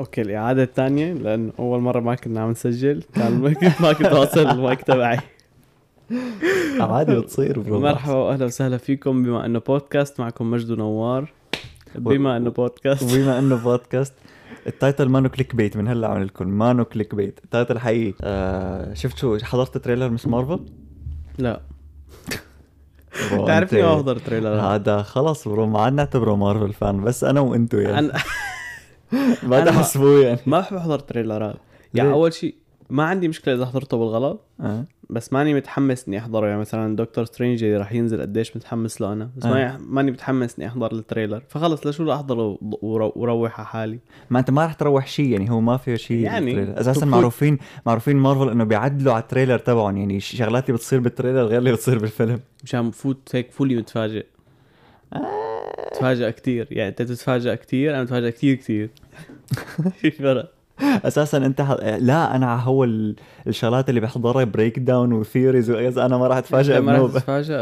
okay الإعادة الثانية لأنه أول مرة ما كنا عم نسجل كان ما كنت ما كنت واصل المايك تبعي. عادي بتصير bro مرحبا وأهلا وسهلا فيكم. بما إنه بودكاست معكم مجد ونوار بما إنه بودكاست. وبما إنه podcast ال title مانو clickbait من هلأ عم نقلكم مانو clickbait. ال title حقيقي. آه شفت شو حضرت trailer Ms. Marvel؟ لا. تعرفني ما بحضر trailer. هذا خلص bro ما عاد نعتبره Marvel fan بس أنا وأنتو يعني. ما تحسبوه يعني. ما بحب أحضر trailerات. يعني؟ أول شيء ما عندي مشكلة إذا حضرته بالغلط آه. بس ماني متحمس إني أحضره. يعني مثلا Doctor Strange اللي راح ينزل قديش متحمس له أنا بس آه. ماني متحمس إني أحضر ال trailer. فخلص لشو بدي أحضره ور- وروح على حالي. ما أنت ما رح تروح شيء يعني هو ما فيه شيء يعني. أساسا معروفين معروفين مارفل إنه بيعدلوا على ال trailer تبعهم. يعني شغلات اللي بتصير بال trailer غير اللي بتصير بالفيلم. مشان بفوت هيك fully متفاجئ. تفاجئ كتير. يعني أنت تتفاجئ كتير أنا بتفاجئ كتير كتير. في فرق. أساسا أنت ح... لا أنا هو ال- الشغلات اللي بحضرها breakdown و theories أنا ما راح اتفاجئ ما رح بنوب. تتفاجئ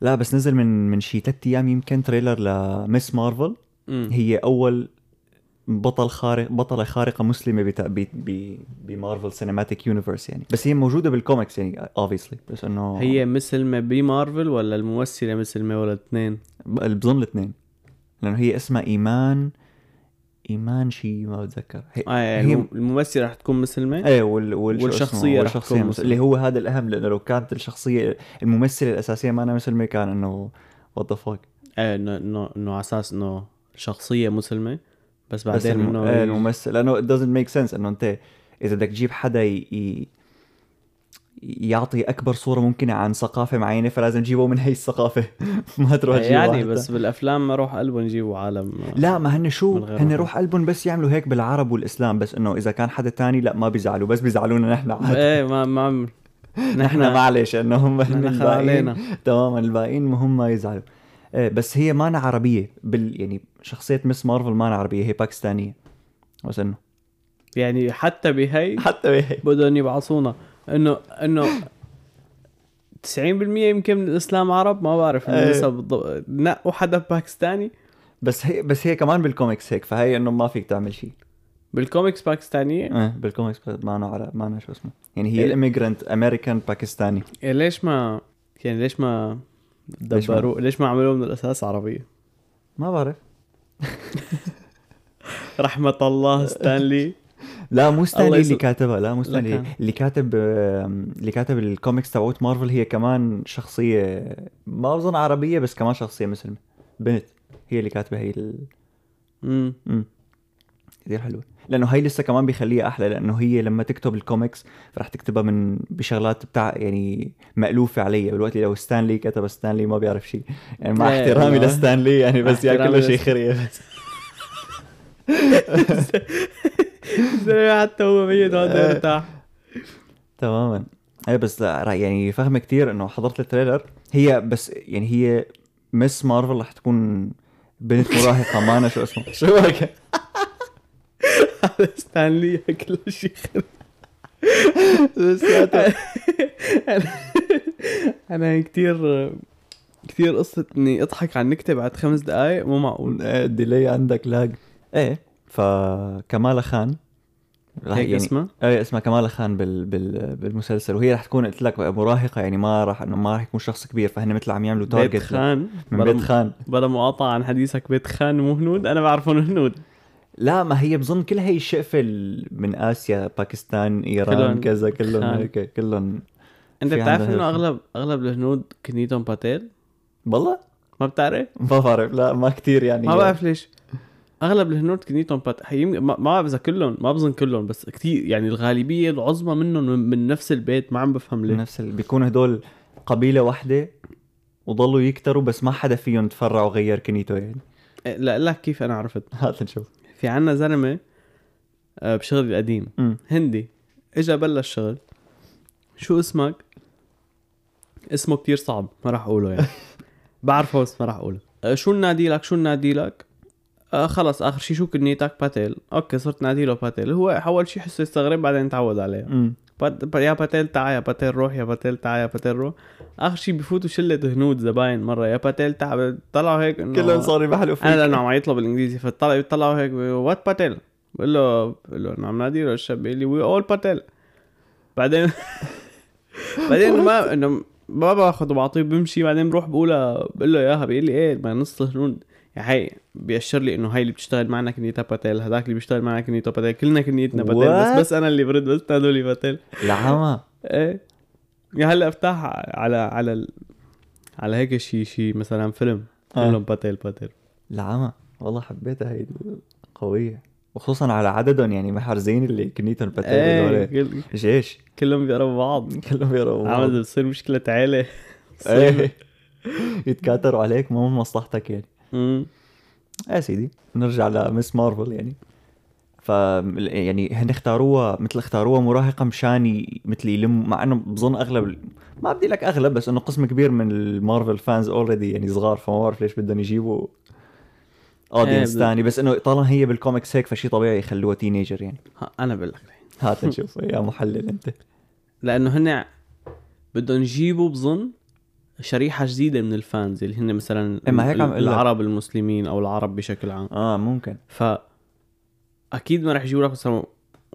لا بس نزل من من شي ثلاث أيام يمكن trailer ل Ms. Marvel. هي أول بطل خارق بطلة خارقة مسلمة بتا... ب... ب... ب Marvel Cinematic Universe يعني. بس هي موجودة بالكوميكس يعني obviously بس إنه هي مسلمة بمارفل ولا الممثلة مسلمة ولا الاثنين؟ بظن الاثنين. لأنه هي اسمها إيمان إيمان شي ما بتذكر هي... آه يعني هي- الم- الممثلة رح تكون مسلمة إيه وال... وال... اسمه؟ رح تكون مس... مسلمة. اللي هو هذا الأهم لأنه لو كانت الشخصية الممثلة الأساسية ما أنا مسلمة كان إنه what the fuck إيه انه انه على أساس إنه شخصية مسلمة بس بس بعدين الم... إنه إيه الممثل لأنه it doesn't make sense إنه أنت إذا بدك تجيب حدا ي... يعطي أكبر صورة ممكنة عن ثقافة معينة فلازم تجيبه من هي الثقافة. ما تروح تجيب يعني واحد بس بالأفلام ما روح قلبه نجيبوا عالم لا ما هن شو؟ هن. روح قلبهم بس يعملوا هيك بالعرب والإسلام بس إنه إذا كان حدا تاني لا ما بيزعلوا. بس بيزعلونا نحن عادي. إيه ما ما نحن معلش إنه هم الباقيين. تماما الباقيين هم ما يزعلوا. إيه بس هي ما أنا عربية. بال يعني شخصية مس مارفل ما أنا عربية هي باكستانية. بس إنه. يعني حتى بهي حتى هي بدهم يبعثونا. إنه إنه 90% يمكن من الإسلام عرب ما بعرف. النسب بالضبط نقوا حدا باكستاني. بس هي بس هي كمان بالكوميكس هيك فهي إنه ما فيك تعمل شيء بالكوميكس باكستانية؟ إيه بالكوميكس عرب ما أنا شو اسمه. يعني هي إيه. ال immigrant American Pakistani. إيه ليش ما يعني ليش ما ليش ما؟ دبروا ليش ما عملوه من الأساس عربية؟ ما بعرف. رحمة الله ستانلي. لا مو ستانلي اللي كاتبها لا مو ستانلي. اللي كاتب اللي كاتب الكوميكس تبعوت مارفل هي كمان شخصية ما بظن عربية بس كمان شخصية مسلمة. بنت هي اللي كاتبة هي ال... امم مم. كثير حلوة. لأنه هي لسه كمان بيخليها أحلى لأنه هي لما تكتب الكوميكس رح تكتبها من بشغلات بتاع يعني مألوفة علي. بالوقت اللي لو ستانلي كتب ستانلي ما بيعرف شيء. يعني مع إيه، احترامي. لستانلي يعني بس يا كله شيء خريه بس حتى هو ميت إيه. مرتاح تماما. إيه بس لا رأي- يعني فاهمة كتير إنه حضرت ال trailer. هي بس يعني هي Ms. Marvel رح تكون بنت مراهقة ما أنا شو اسمه. شو هيك ستانلي كل شيء أنا كثير كثير قصة إني أضحك عن نكتة بعد خمس دقائق مو معقول. الديلي عندك لاج إيه فكمالة خان رح هيك يعني اسمها إيه اسمها كمالة خان بال... بال... بالمسلسل. وهي رح تكون قلت لك مراهقة يعني ما رح إنه ما رح يكون شخص كبير فهن مثل عم يعملوا بيت تارجت خان؟ من بلا- بيت خان. بلا مقاطعة عن حديثك بيت خان مو هنود؟ أنا بعرفهم هنود. لا ما هي بظن كل هي الشقفة ال- من آسيا باكستان إيران كلهم كذا كلهم. هيك كلهم أنت بتعرف إنه. اغلب أغلب الهنود كنيتهم باتيل؟ والله؟ ما بتعرف؟ ما بعرف لا ما كتير يعني. ما بعرف ليش. أغلب الهنود كنيتهم بات ما بعرف إذا كلهم ما بظن كلهم بس كثير يعني الغالبية العظمى منهم من, من نفس البيت ما عم بفهم ليه. نفس ال... بيكونوا هدول قبيلة واحدة وضلوا يكتروا بس ما حدا فيهم تفرع وغير كنيته يعني. إيه، لا لك كيف أنا عرفت؟ هات نشوف. في عنا زلمة آه، بشغل القديم. أمم. هندي. إجا بلش شغل. شو اسمك؟ اسمه كتير صعب ما راح أقوله يعني. بعرفه بس ما راح أقوله. آه، شو ننادي لك؟ شو ننادي لك؟ آه خلص آخر شي شو كنيتك باتيل. okay صرت نادي له باتيل. هو أول شي حسه يستغرب بعدين تعود عليها أمم. بات... يا باتيل تعا يا باتيل روح يا باتيل تعا يا باتيل روح. آخر شي بفوتوا شله هنود زباين مرة. يا باتيل تعا طلعوا هيك إنه كلهم صاروا يبحلوا فيك. أنا لأنه عم يطلب بالانجليزي فطلعوا يطلعوا هيك what باتيل؟ بقول له بقول له نعم نادي له الشاب. بيقول لي وي اول باتيل. بعدين بعدين ما إنه ما باخذ وبعطيه بمشي. بعدين بروح بقولها بقول له اياها بيقول لي إيه ما نص هنود. يا هي بيأشر لي إنه هاي اللي بتشتغل معنا كنيتها باتيل هذاك اللي بيشتغل معنا كنيتة باتيل كلنا كنيتنا باتيل? بس بس أنا اللي برد بس لي باتيل. العمى إيه. يا هلأ أفتح على على ال... على هيك شيء شيء مثلا فيلم آه. كلهم باتيل باتيل. العمى والله حبيتها هي قوية. وخصوصا على عددهم يعني محرزين اللي كنيتهم البتال إيه كل... جيش. كلهم بيقربوا بعض. كلهم يقربوا بعض. عامل بتصير مشكلة عيلة. إيه. يتكاتروا عليك ما من مصلحتك يعني. يا سيدي. نرجع لمس مارفل يعني. ف يعني هن اختاروها مثل اختاروها مراهقة مشان مثل يلم مع إنه بظن أغلب ما بدي لك أغلب بس إنه قسم كبير من المارفل fans already يعني صغار فما بعرف ليش بدهم يجيبوا audience ثاني بس إنه طالما هي بالكوميكس هيك فشي طبيعي يخلوها teenager يعني. ها، أنا بقول لك. هات نشوف يا محلل أنت. لأنه هن بدهم يجيبوا بظن شريحة جديدة من ال fans اللي هن مثلا إيه، ما هيك عم. العرب المسلمين أو العرب بشكل عام. آه ممكن. ف أكيد ما رح يجيبوا لك مثلا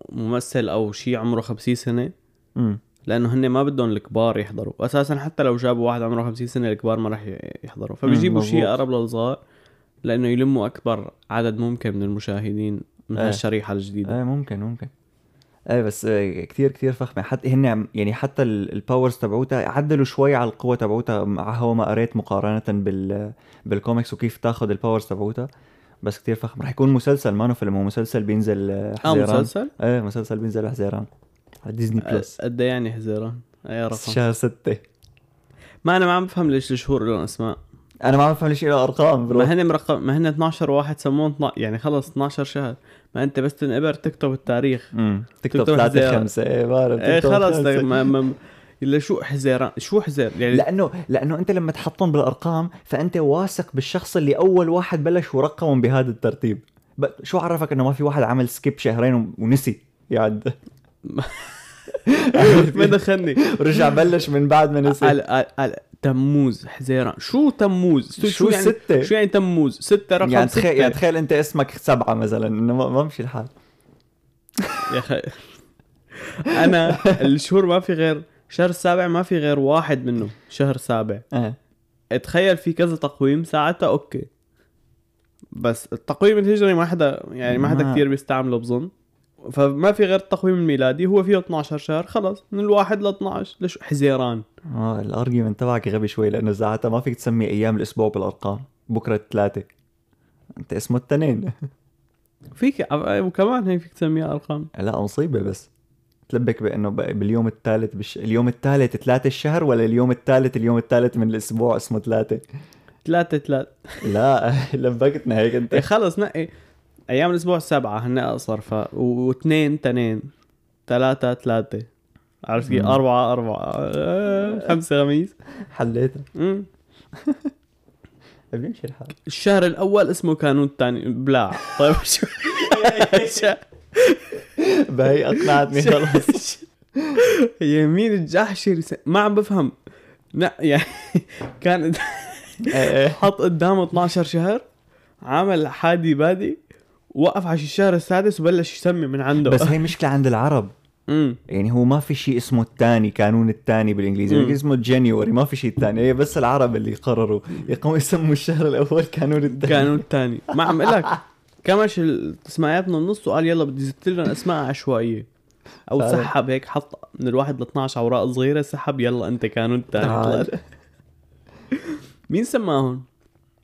ممثل أو شيء عمره 50 سنة امم لأنه هن ما بدهم الكبار يحضروا. أساسا حتى لو جابوا واحد عمره 50 سنة الكبار ما راح يحضروا. فبيجيبوا شيء. أقرب للصغار لأنه يلموا أكبر عدد ممكن من المشاهدين من إيه. هالشريحة الجديدة. إيه ممكن ممكن. إيه بس آه، كتير كتير فخمه حتى هن يعني حتى ال- ال powers تبعوتها عدلوا شوي على القوة تبعوتها مع هو ما قريت مقارنة بال بالكوميكس وكيف تاخذ ال powers تبعوتها. بس كتير فخم. رح يكون مسلسل ما فيلم هو مسلسل بينزل آه، آه حزيران. مسلسل؟ إيه مسلسل بينزل حزيران. على ديزني بلس قد إيه يعني حزيران؟ أي رقم؟ شهر ستة. ما أنا ما عم بفهم ليش الشهور لهم أسماء. أنا ما عم بفهم ليش له أرقام bro ما هن مرقم ما هن 12 واحد سموهم 12 يعني خلص 12 شهر. ما أنت بس تنقبر تكتب التاريخ امم تكتب تكتب ثلاثة حزيران. خمسة إيه بعرف إيه خلص هلا شو حزيران شو حزير يعني لأنه لأنه أنت لما تحطهم بالأرقام فأنت واثق بالشخص اللي أول واحد بلش ورقمهم بهذا الترتيب. شو عرفك إنه ما في واحد عمل skip شهرين ونسي؟ يعد. ما دخلني. ورجع بلش من بعد ما نسي. تموز حزيران شو تموز؟ شو يعني ستة؟ شو يعني تموز؟ ستة رقم يعني تخيل يعني تخيل أنت اسمك سبعة مثلا إنه ما مشي الحال. يا أخي. أنا الشهور ما في غير شهر السابع ما في غير واحد منه شهر سابع. إيه. تخيل في كذا تقويم ساعتها okay. بس التقويم الهجري ما حدا يعني ما حدا كثير بيستعمله بظن. فما في غير التقويم الميلادي هو فيه 12 شهر خلص من الواحد ل 12 ليش حزيران. آه الارجيومنت تبعك غبي شوي لأنه ساعتها ما فيك تسمي أيام الأسبوع بالأرقام. بكرة الثلاثة. أنت اسمه التنين. فيك وكمان هي فيك تسميها أرقام. لا مصيبة بس. تلبك بأنه باليوم الثالث بش... اليوم الثالث ثلاثة الشهر ولا اليوم الثالث اليوم الثالث من الأسبوع اسمه ثلاثة؟ ثلاثة ثلاثة. لا لبكتنا هيك إيه انت خلص نقي. أيام الأسبوع سبعة هن أقصر ف واثنين تنين ثلاثة ثلاثة. عرفت كيف؟ أربعة أربعة. آه، خمسة خميس. حليتها. بيمشي الحال الشهر الأول اسمه كانون الثاني بلاع طيب شو؟ بهي أقنعتني خلص يمين الجحشري س- ما عم بفهم. لا يعني كان إيه إيه. حط قدامه 12 شهر عمل حادي بادي وقف على الشهر السادس وبلش يسمي من عنده. بس هي مشكلة عند العرب. امم يعني هو ما في شيء اسمه الثاني قانون الثاني بالإنجليزي مم. بالانجليزي اسمه جانيوري ما في شيء ثاني هي بس العرب اللي قرروا يقوموا يسموا الشهر الأول قانون الثاني. كانون الثاني. ما عم أقول لك كمش التسميات من النص وقال يلا بدي زدت لهم أسماء عشوائية. أو فعلا. سحب هيك حط من الواحد ل 12 أوراق صغيرة سحب يلا أنت كانون الثاني. مين سماهم؟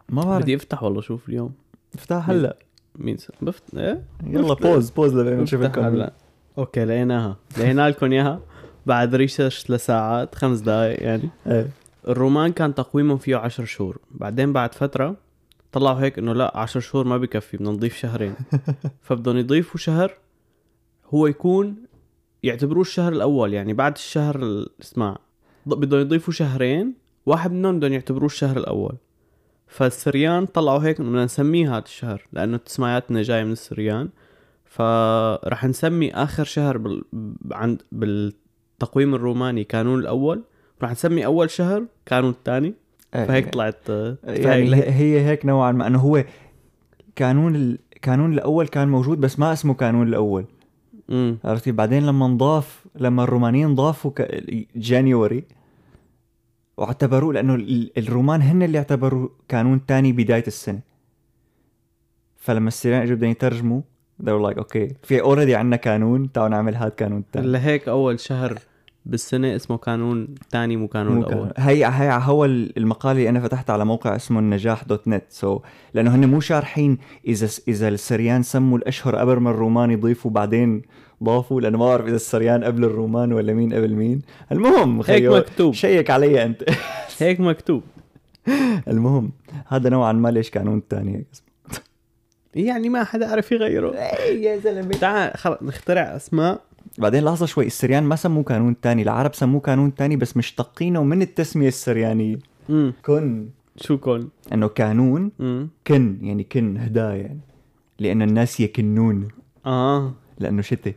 ما بعرف. بدي أفتح والله شوف اليوم. افتح هلا. مين. بفت... إيه؟ يلا pause pause لبين نشوف ال comment. okay لقيناها. لقينا لكم إياها. بعد research لساعات خمس دقائق يعني. إيه. الرومان كان تقويمهم فيه 10 شهور. بعدين بعد فترة طلعوا هيك إنه لا 10 شهور ما بكفي بدنا نضيف شهرين. فبدهم يضيفوا شهر هو يكون يعتبروه الشهر الأول يعني بعد الشهر ال- اسمع بدهم يضيفوا شهرين واحد منهم بدهم يعتبروه الشهر الأول. فالسريان طلعوا هيك بدنا نسميه هذا الشهر لأنه تسمياتنا جاية من السريان. فرح نسمي آخر شهر بال... عند بالتقويم الروماني كانون الأول. رح نسمي أول شهر كانون الثاني. إيه. فهيك طلعت آه، يعني هي هي هيك نوعا ما إنه هو كانون ال... الكانون الأول كان موجود بس ما اسمه كانون الأول. عرفتي؟ بعدين لما نضاف لما الرومانيين ضافوا ك... January واعتبروه لأنه ال- الرومان هن اللي اعتبروا كانون تاني بداية السنة. فلما السريان إجوا بدهم يترجموا they were like okay في already عندنا كانون تعالوا نعمل هذا كانون تاني. لهيك أول شهر بالسنة اسمه كانون تاني مو كانون مو الأول. هي هي هو المقال اللي أنا فتحته على موقع اسمه النجاح dot net. سو so, لأنه هن مو شارحين إذا إذا السريان سموا الأشهر قبل ما الرومان يضيفوا بعدين ضافوا لأنه ما بعرف إذا السريان قبل الرومان ولا مين قبل مين. المهم هيك مكتوب. شيك علي أنت. هيك مكتوب. المهم هذا نوعا ما ليش قانون تاني هيك اسمه يعني ما حدا عرف يغيره. يا زلمة. تعال خلص نخترع أسماء. بعدين لحظه شوي السريان ما سموه قانون تاني العرب سموه قانون تاني بس مشتقينه من التسمية السريانية. امم كن. شو كون إنه قانون كن يعني كن هدايا يعني لأن الناس يكنون. آه. لأنه شتي.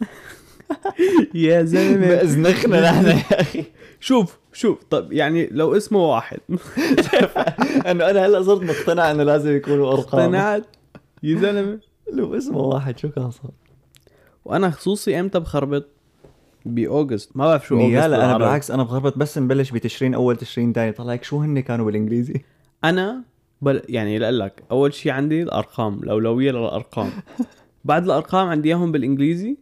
يا زلمة. ازنخنا نحن يا أخي. شوف شوف. طب يعني لو اسمه واحد. أنه أنا هلأ صرت مقتنع إنه لازم يكونوا أرقام. اقتنعت؟ يا زلمة. لو اسمه واحد شو كان صار؟ وأنا خصوصي أمتى بخربط؟ بأوغست. ما بعرف شو أوغست لا أنا بالعربي. بالعكس أنا بخربط بس نبلش بتشرين أول تشرين تاني. طلع لك شو هن كانوا بالإنجليزي؟ أنا بل يعني لأقول لك أول شيء عندي الأرقام الأولوية للأرقام. بعد الأرقام عندي إياهم بالإنجليزي.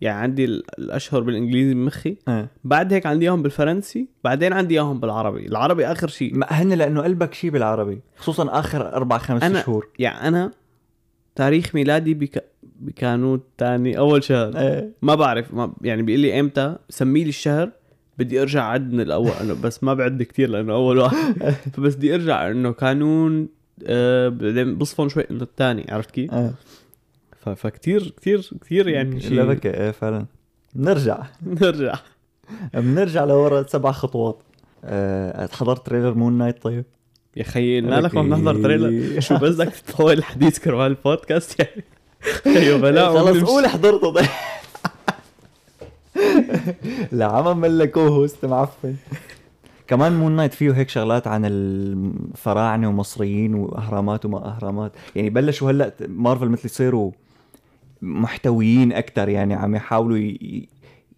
يعني عندي ال- الأشهر بالإنجليزي بمخي آه. بعد هيك عندي إياهم بالفرنسي بعدين عندي إياهم بالعربي العربي آخر شيء ما هن لأنه قلبك شي بالعربي خصوصا آخر أربع خمس أنا- شهور يعني أنا تاريخ ميلادي بك... بكانون تاني أول شهر إيه. ما بعرف ما يعني بيقول لي إمتى سمي لي الشهر بدي أرجع عد من الأول أنا بس ما بعد كتير لأنه أول واحد فبس بدي أرجع إنه قانون آه بعدين بصفن شوي إنه الثاني عرفت كيف؟ آه. فكتير كتير كتير يعني لا شيء. بكى إيه فعلا. نرجع. نرجع. بنرجع لورا سبع خطوات. آه، حضرت trailer مون نايت طيب؟ يا خيي قلنا لك ما بنحضر trailer شو بس بدك تطول الحديث كرمال البودكاست يعني؟ أيوه بلا خلص قول حضرته طيب. لا عم ملك host معفن. كمان مون نايت فيه هيك شغلات عن الفراعنة ومصريين وأهرامات وما أهرامات. يعني بلشوا هلأ مارفل مثل يصيروا محتويين أكثر يعني عم يحاولوا ي-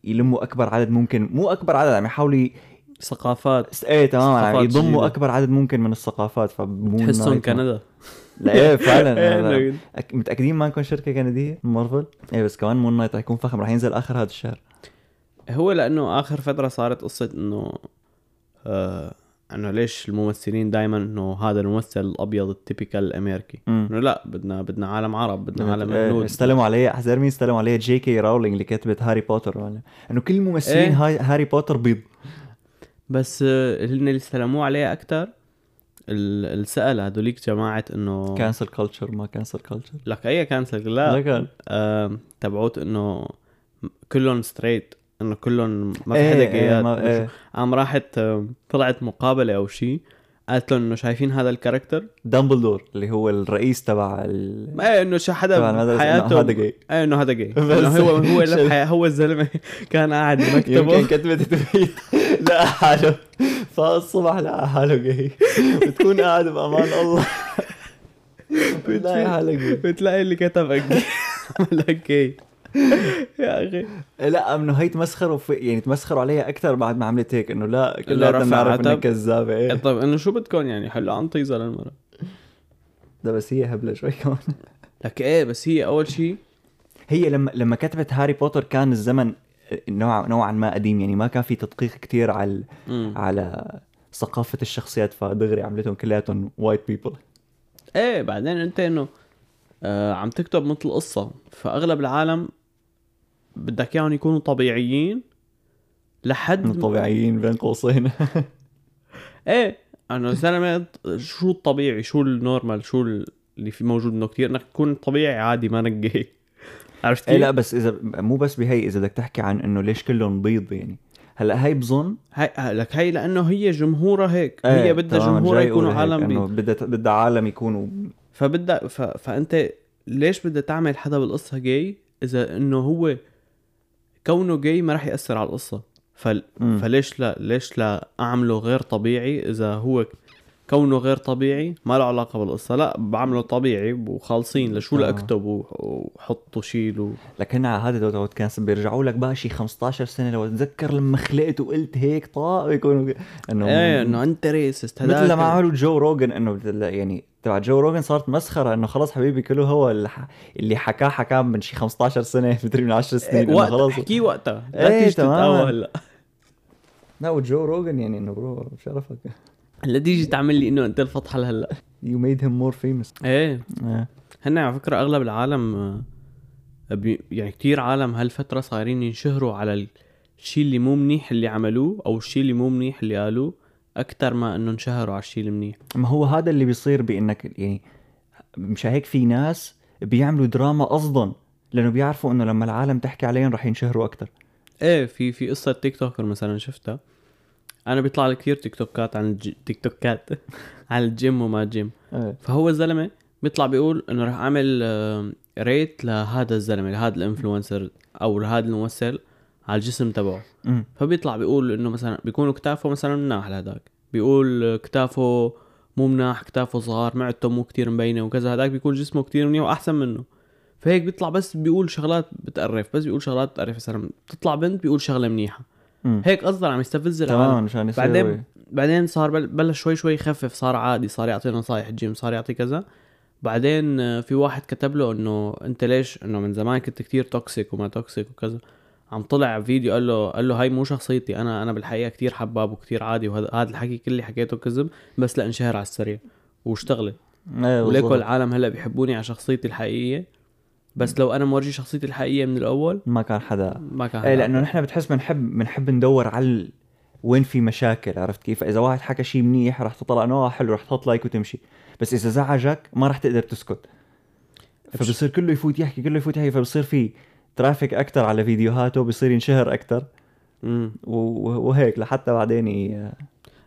يلموا أكبر عدد ممكن مو أكبر عدد عم يحاولوا ي- ثقافات. إيه تمام عم ثقافات يضموا. أكبر عدد ممكن من الثقافات تحسهم كندا. لا إيه فعلا إيه، متأكدين ما نكون شركة كندية؟ مارفل؟ إيه بس كمان مون نايت رح يكون فخم رح ينزل آخر هذا الشهر. هو لأنه آخر فترة صارت قصة إنه آه انه ليش الممثلين دائما إنه هذا الممثل الأبيض ال typical الأمريكي. إنه لا بدنا بدنا عالم عرب بدنا عالم إيه، هنود استلموا عليه احزر مين استلموا عليه جي كي راولينج اللي كتبت هاري بوتر. ولا إنه كل الممثلين إيه. هاي هاري بوتر بيض. بس آه، هن اللي استلموه عليه أكثر السأل هذوليك جماعة إنه cancel culture ما cancel culture لك أي cancel لا. تبعوت إنه كلهم straight إنه كلهم ما في إيه، حدا جايات إيه. قام راحت آه، طلعت مقابلة أو شيء قالت لهم إنه شايفين هذا ال character؟ دامبلدور اللي هو الرئيس تبع ال... ما إيه إنه شو حدا بحياته هذا جاي. إيه إنه هذا جاي. بس. إنه هو هو هو الزلمة. كان قاعد يمكن بمكتبه كتبت تويت لقى حاله. فالصبح لقى حاله جاي. بتكون قاعد بأمان الله. بتلاقي حاله جاي. بتلاقي اللي كتب أجي عمل جاي. يا أخي. لا إنه هي تمسخروا في يعني تمسخروا عليها أكثر بعد ما عملت هيك إنه لا لا، كلنا رفع بنعرف إنها. كذابة إيه. طيب إنه شو بدكم يعني؟ حلوا عن طيزه للمرة ده بس هي هبلة شوي كمان. لك إيه بس هي أول شيء هي لما لما كتبت هاري بوتر كان الزمن نوع نوعا ما قديم يعني ما كان في تدقيق كتير على على ثقافة الشخصيات فدغري عملتهم كلياتهم white people إيه بعدين أنت إنه آه عم تكتب مثل قصة فأغلب العالم بدك إياهم يكونوا طبيعيين لحد طبيعيين بين قوسين. إيه انه زلمه شو الطبيعي؟ شو النورمال؟ شو اللي في موجود إنه كثير إنك تكون طبيعي عادي ما نقي. عرفت إيه كيف؟ لا بس اذا مو بس بهي إذا بدك تحكي عن إنه ليش كلهم بيض يعني. هلأ هي بظن هاي لك هي لأنه هي جمهورها هيك. إيه، هي بدها جمهورها يكونوا عالم بيض. بدها بدها عالم يكونوا فبدها ف... فأنت ليش بدها تعمل حدا بالقصة جاي؟ إذا إنه هو كونه جاي ما راح يأثر على القصة ف... مم. فليش لا ليش لا أعمله غير طبيعي إذا هو كونه غير طبيعي ما له علاقة بالقصة. لا بعمله طبيعي وخالصين لشو آه. لأكتب وحط وشيل و... لكن على هذا دوت كان بيرجعوا لك بقى شي 15 سنة. لو تتذكر لما خلقت وقلت هيك طاق بيكونوا إنه إيه إنه أنت racist مثل لما عملوا جو روجن إنه يعني تبع جو روجن صارت مسخرة. إنه خلاص حبيبي كله هو اللي, حكاه حكاه من شي 15 سنة مدري من 10 سنين. إنه وقت خلاص. احكيه وقتها. لا إيه، تيجي. تتقوى هلا. لا وجو روجن يعني إنه bro شرفك. لا تيجي تعمل لي إنه انت الفطحه هلا you made him more famous إيه. هن على فكرة أغلب العالم آه، يعني كتير عالم هالفترة صايرين ينشهروا على الشيء اللي مو منيح اللي عملوه أو الشيء اللي مو منيح اللي قالوه أكثر ما إنه انشهروا على الشيء المنيح. ما هو هذا اللي بيصير بإنك يعني مش هيك في ناس بيعملوا دراما قصدا لأنه بيعرفوا إنه لما العالم تحكي عليهم رح ينشهروا أكثر إيه في في قصة TikToker مثلا شفتها. أنا بيطلع لي كثير تيك توكات عن الج... تيك توكات عن الجيم وما جيم. إيه. فهو الزلمة بيطلع بيقول إنه رح أعمل آه، rate لهذا الزلمة لهذا ال influencer أو لهذا الممثل على الجسم تبعه. فبيطلع بيقول إنه مثلا بيكونوا كتافه مثلا مناح لهداك. بيقول كتافه مو مناح كتافه صغار معدته مو كتير مبينة وكذا هداك بيكون جسمه كتير منيح وأحسن منه. فهيك بيطلع بس بيقول شغلات بتقرف بس بيقول شغلات بتقرف. مثلا بتطلع بنت بيقول شغلة منيحة. أمم. هيك قصدا عم يستفز العالم. تمام مشان يصير بعدين هو- بعدين صار بل- بلش شوي شوي يخفف صار عادي صار يعطي نصايح جيم صار يعطي كذا. بعدين آه، في واحد كتب له إنه أنت ليش إنه من زمان كنت كتير toxic وما toxic وكذا. عم طلع فيديو قال له قال له هاي مو شخصيتي أنا أنا بالحقيقة كتير حباب وكتير عادي وهذا هذا الحكي كل اللي حكيته كذب بس لانشهر على السريع. واشتغلت إيه وليكو. العالم هلأ بيحبوني على شخصيتي الحقيقية. بس لو أنا مورجي شخصيتي الحقيقية من الأول ما كان حدا ما كان إيه هلا. لأنه نحن بتحس بنحب بنحب ندور على وين في مشاكل عرفت كيف؟ إذا واحد حكى شيء منيح رح تطلع إنه آه حلو رح تحط like وتمشي، بس إذا زعجك ما رح تقدر تسكت. فبصير كله يفوت يحكي كله يفوت يحكي فبصير في traffic أكثر على فيديوهاته بصير ينشهر أكثر. وهيك لحتى بعدين ي...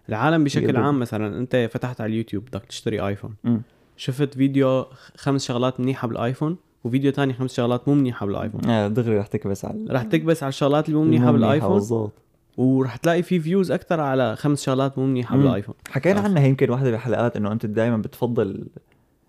العالم بشكل يقدر- عام مثلا أنت فتحت على اليوتيوب بدك تشتري ايفون مم. شفت فيديو خمس شغلات منيحة بالايفون وفيديو تاني خمس شغلات مو منيحه بالايفون آه دغري رح تكبس على رح تكبس على الشغلات اللي مو منيحه بالايفون بالضبط ورح تلاقي في views أكثر على خمس شغلات مو منيحه. بالايفون حكينا. عنها يمكن واحدة بحلقات إنه أنت دائما بتفضل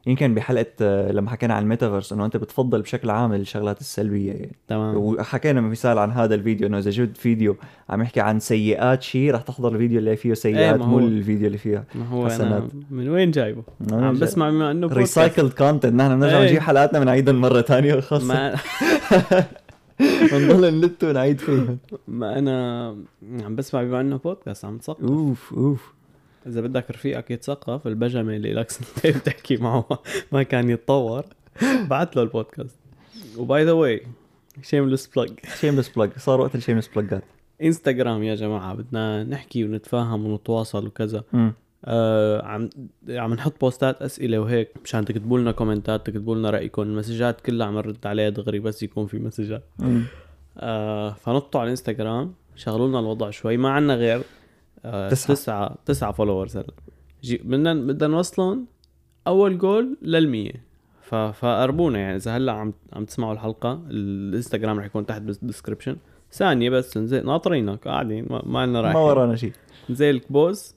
يمكن بحلقة آه، لما حكينا عن الميتافيرس إنه أنت بتفضل بشكل عام الشغلات السلبية يعني تمام وحكينا مثال عن هذا الفيديو إنه إذا جبت فيديو عم يحكي عن سيئات شيء رح تحضر الفيديو اللي فيه سيئات ما مو. الفيديو اللي فيها ما هو حسنات. من وين جايبه؟ أنا عم جاي- بسمع بما إنه. recycled content نحن بنرجع إيه. نجيب حلقاتنا بنعيدهم مرة ثانية وخلص ما بنضل نلت ونعيد فيها ما أنا عم بسمع بما إنه بودكاست عم تصقف أوف أوف إذا بدك رفيقك يتثقف البجمة اللي لك سنتين بتحكي معه ما كان يتطور بعت له البودكاست. و by the way shameless plug shameless plug صار وقت ال shameless plug ات انستغرام يا جماعة بدنا نحكي ونتفاهم ونتواصل وكذا. آه عم عم نحط بوستات أسئلة وهيك مشان تكتبوا لنا كومنتات تكتبوا لنا رأيكم. المسجات كلها عم نرد عليها دغري بس يكون في مسجات. آه فنطوا على الانستغرام شغلوا لنا الوضع شوي. ما عنا غير تسعة. تسعة تسعة followers هلا. بدنا بدنا نوصلهم أول جول للمية. فقربونا يعني. إذا هلأ عم عم تسمعوا الحلقة الإنستغرام رح يكون تحت بال description ثانية بس نزل ناطرينك. قاعدين ما, ما لنا ما رايحين ورانا شيء نزل pause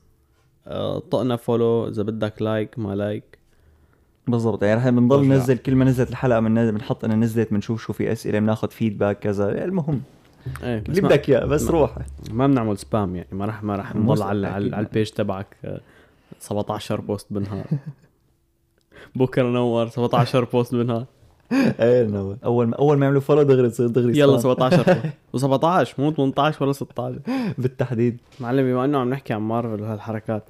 آه، طقنا follow إذا بدك like ما like بالضبط. يعني رح بنضل. ننزل كل ما نزلت الحلقة بنحط انها نزلت بنشوف شو في أسئلة بناخذ feedback كذا. المهم. إيه اللي بدك إياه بس روح. ما بنعمل spam يعني ما رح ما مو نضل على على. ال page تبعك آه، 17 post بالنهار. بكرة نور 17 post بالنهار. إيه no أول ما أول ما يعملوا follow دغري تصير دغري يلا صار. 17 و17 مو 18 ولا 16 بالتحديد. معلم بما إنه عم نحكي عن مارفل وهالحركات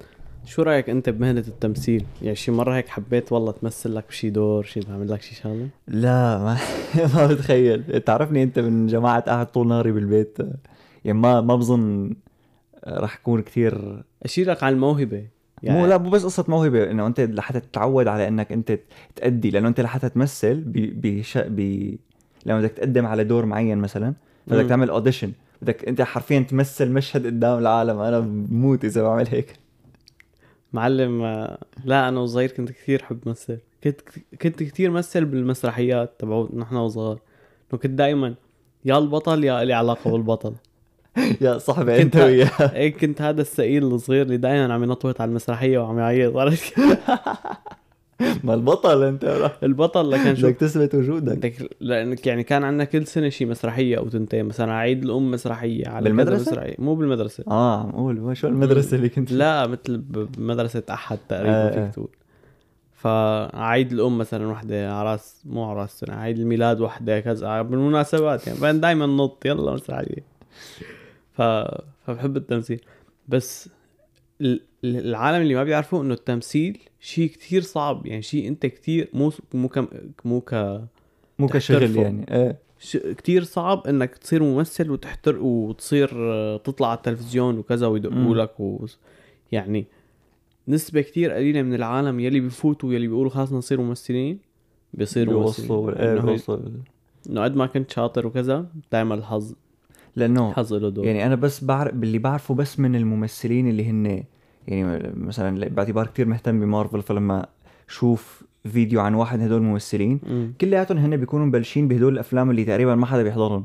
شو رأيك أنت بمهنة التمثيل؟ يعني شي مرة هيك حبيت والله تمثل لك بشي دور شي تعمل لك شي شغلة؟ لا ما ما بتخيل. تعرفني أنت من جماعة قاعد طول نهاري بالبيت. يعني ما ما بظن رح أكون كثير أشيلك على الموهبة. يعني مو لا مو بس قصة موهبة. إنه أنت لحتى تتعود على إنك أنت تأدي. لأنه أنت لحتى تمثل بي بش بي لما بدك تقدم على دور معين مثلا بدك. تعمل audition بدك أنت حرفيا تمثل مشهد قدام العالم. أنا بموت إذا بعمل هيك. معلم آه، لا أنا وصغير كنت كثير حب مثل. كنت كنت كثير مثل بالمسرحيات تبعو نحن وصغار. إنه كنت دائما يا البطل يا لي علاقة بالبطل. يا صاحبي أنت وياه. إيه كنت هذا السئيل الصغير اللي دائما عم ينطوط على المسرحية وعم يعيط. عرفت؟ ما البطل انت البطل لكن شو؟ بدك تثبت وجودك. بدك لأنك يعني كان عندنا كل سنة شي مسرحية أو تنتين مثلا عيد الأم مسرحية على كذا بالمدرسة؟ مسرحية. مو بالمدرسة. آه ما شو المدرسة اللي كنت لا مثل بمدرسة أحد تقريبا آه، آه. فيك تقول. فعيد الأم مثلا وحدة عراس مو عراس سنه عيد الميلاد وحدة كذا بالمناسبات يعني. بعدين دائما نط يلا مسرحية. ف... فبحب التمثيل. بس العالم اللي ما بيعرفوا إنه التمثيل شيء كتير صعب يعني شيء أنت كتير مو مو كم مو ك مو كشغل. يعني إيه ش... كتير صعب إنك تصير ممثل وتحتر وتصير آه، تطلع على التلفزيون وكذا ويدقوا. لك و... يعني نسبة كتير قليلة من العالم يلي بفوتوا يلي بيقولوا خلاص نصير ممثلين بيصيروا هي- بيوصلوا إنه قد ما كنت شاطر وكذا دائما الحظ لأنه الحظ له دور. يعني أنا بس بعرف باللي بعرفه بس من الممثلين اللي هن يعني مثلا باعتبار كتير مهتم بمارفل فلما شوف فيديو عن واحد من هدول الممثلين مم. كلياتهم هن بيكونوا مبلشين بهدول الأفلام اللي تقريبا ما حدا بيحضرهم.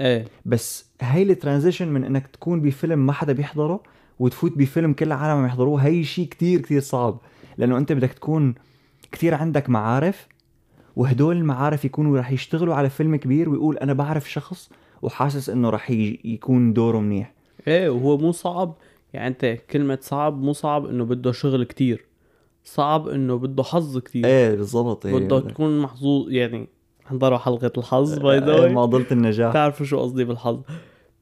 إيه. بس هاي الترانزيشن من إنك تكون بفيلم ما حدا بيحضره وتفوت بفيلم كل العالم عم يحضروه هي شيء كتير كتير صعب. لأنه أنت بدك تكون كتير عندك معارف وهدول المعارف يكونوا رح يشتغلوا على فيلم كبير ويقول أنا بعرف شخص وحاسس إنه رح ي- يكون دوره منيح. إيه وهو مو صعب. يعني أنت كلمة صعب مو صعب إنه بده شغل كتير. صعب إنه بده حظ كتير. إيه بالضبط. إيه. بده تكون محظوظ. يعني حضروا حلقة الحظ باي ذا إيه، معضله النجاح. بتعرفوا شو قصدي بالحظ.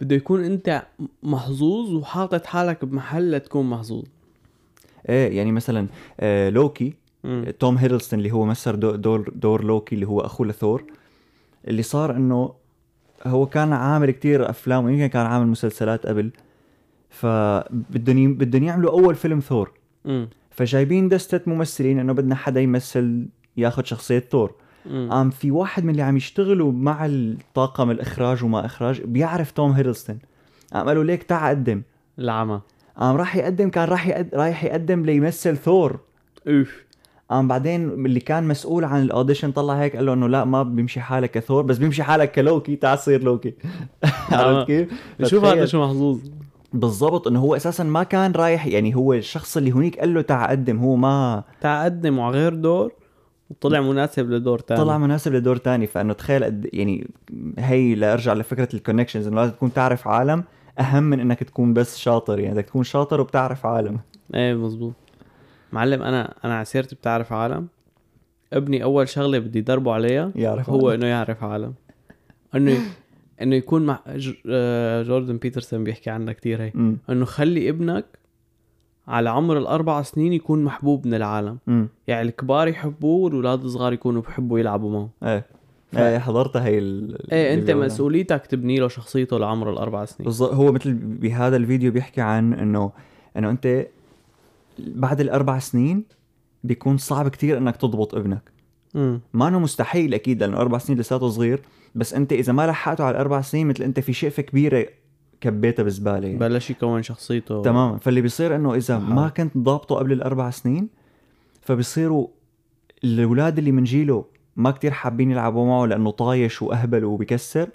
بده يكون أنت محظوظ وحاطط حالك بمحل لتكون محظوظ. إيه يعني مثلا آه لوكي مم. توم هيدلستون اللي هو مثل دو- دور دور لوكي اللي هو أخوه لثور اللي صار إنه هو كان عامل كتير أفلام ويمكن كان عامل مسلسلات قبل. فبدهم بدهم يعملوا أول فيلم ثور. مم. فجايبين دستة ممثلين إنه بدنا حدا يمثل ياخذ شخصية ثور. قام في واحد من اللي عم يشتغلوا مع الطاقم الإخراج وما إخراج بيعرف توم هيدلستون. قام قالوا ليك تعا قدم. العمى. قام راح يقدم كان راح يقدم رايح يقدم ليمثل ثور. اوف قام بعدين اللي كان مسؤول عن ال audition طلع هيك قال له إنه لا ما بيمشي حالك كثور بس بيمشي حالك كلوكي تعال صير لوكي. عرفت كيف؟ شوف هذا شو محظوظ. بالضبط إنه هو أساسا ما كان رايح يعني هو الشخص اللي هنيك قال له تعال قدم هو ما تعا قدم على غير دور وطلع مناسب لدور تاني. طلع مناسب لدور تاني فانه تخيل قد يعني هي لأرجع لفكرة ال connections إنه لازم تكون تعرف عالم أهم من إنك تكون بس شاطر يعني بدك تكون شاطر وبتعرف عالم. إيه مزبوط معلم أنا أنا على سيرتي بتعرف عالم. ابني أول شغلة بدي يدربه عليها يعرف هو. إنه يعرف عالم. إنه إنه يكون مع آه، جوردن بيترسون بيحكي عنها كتير هي إنه خلي ابنك على عمر الأربع سنين يكون محبوب من العالم. امم يعني الكبار يحبوه والولاد الصغار يكونوا بحبوا يلعبوا معه. إيه. ف- إيه حضرتها هي ال... إيه أنت. مسؤوليتك تبني له شخصيته لعمر الأربع سنين. بالضبط هو مثل بهذا الفيديو بيحكي عن إنه إنه أنت بعد الأربع سنين بيكون صعب كتير إنك تضبط ابنك ما إنه مستحيل أكيد لأنه أربع سنين لساته صغير بس أنت إذا ما لحقته على الأربع سنين مثل أنت في شقفه كبيرة كبيتها بزباله يعني. بلش يكون شخصيته تماما فاللي بيصير إنه إذا. ما كنت ضابطه قبل الأربع سنين فبيصيروا الأولاد اللي من جيله ما كتير حابين يلعبوا معه لأنه طايش وأهبل وبكسر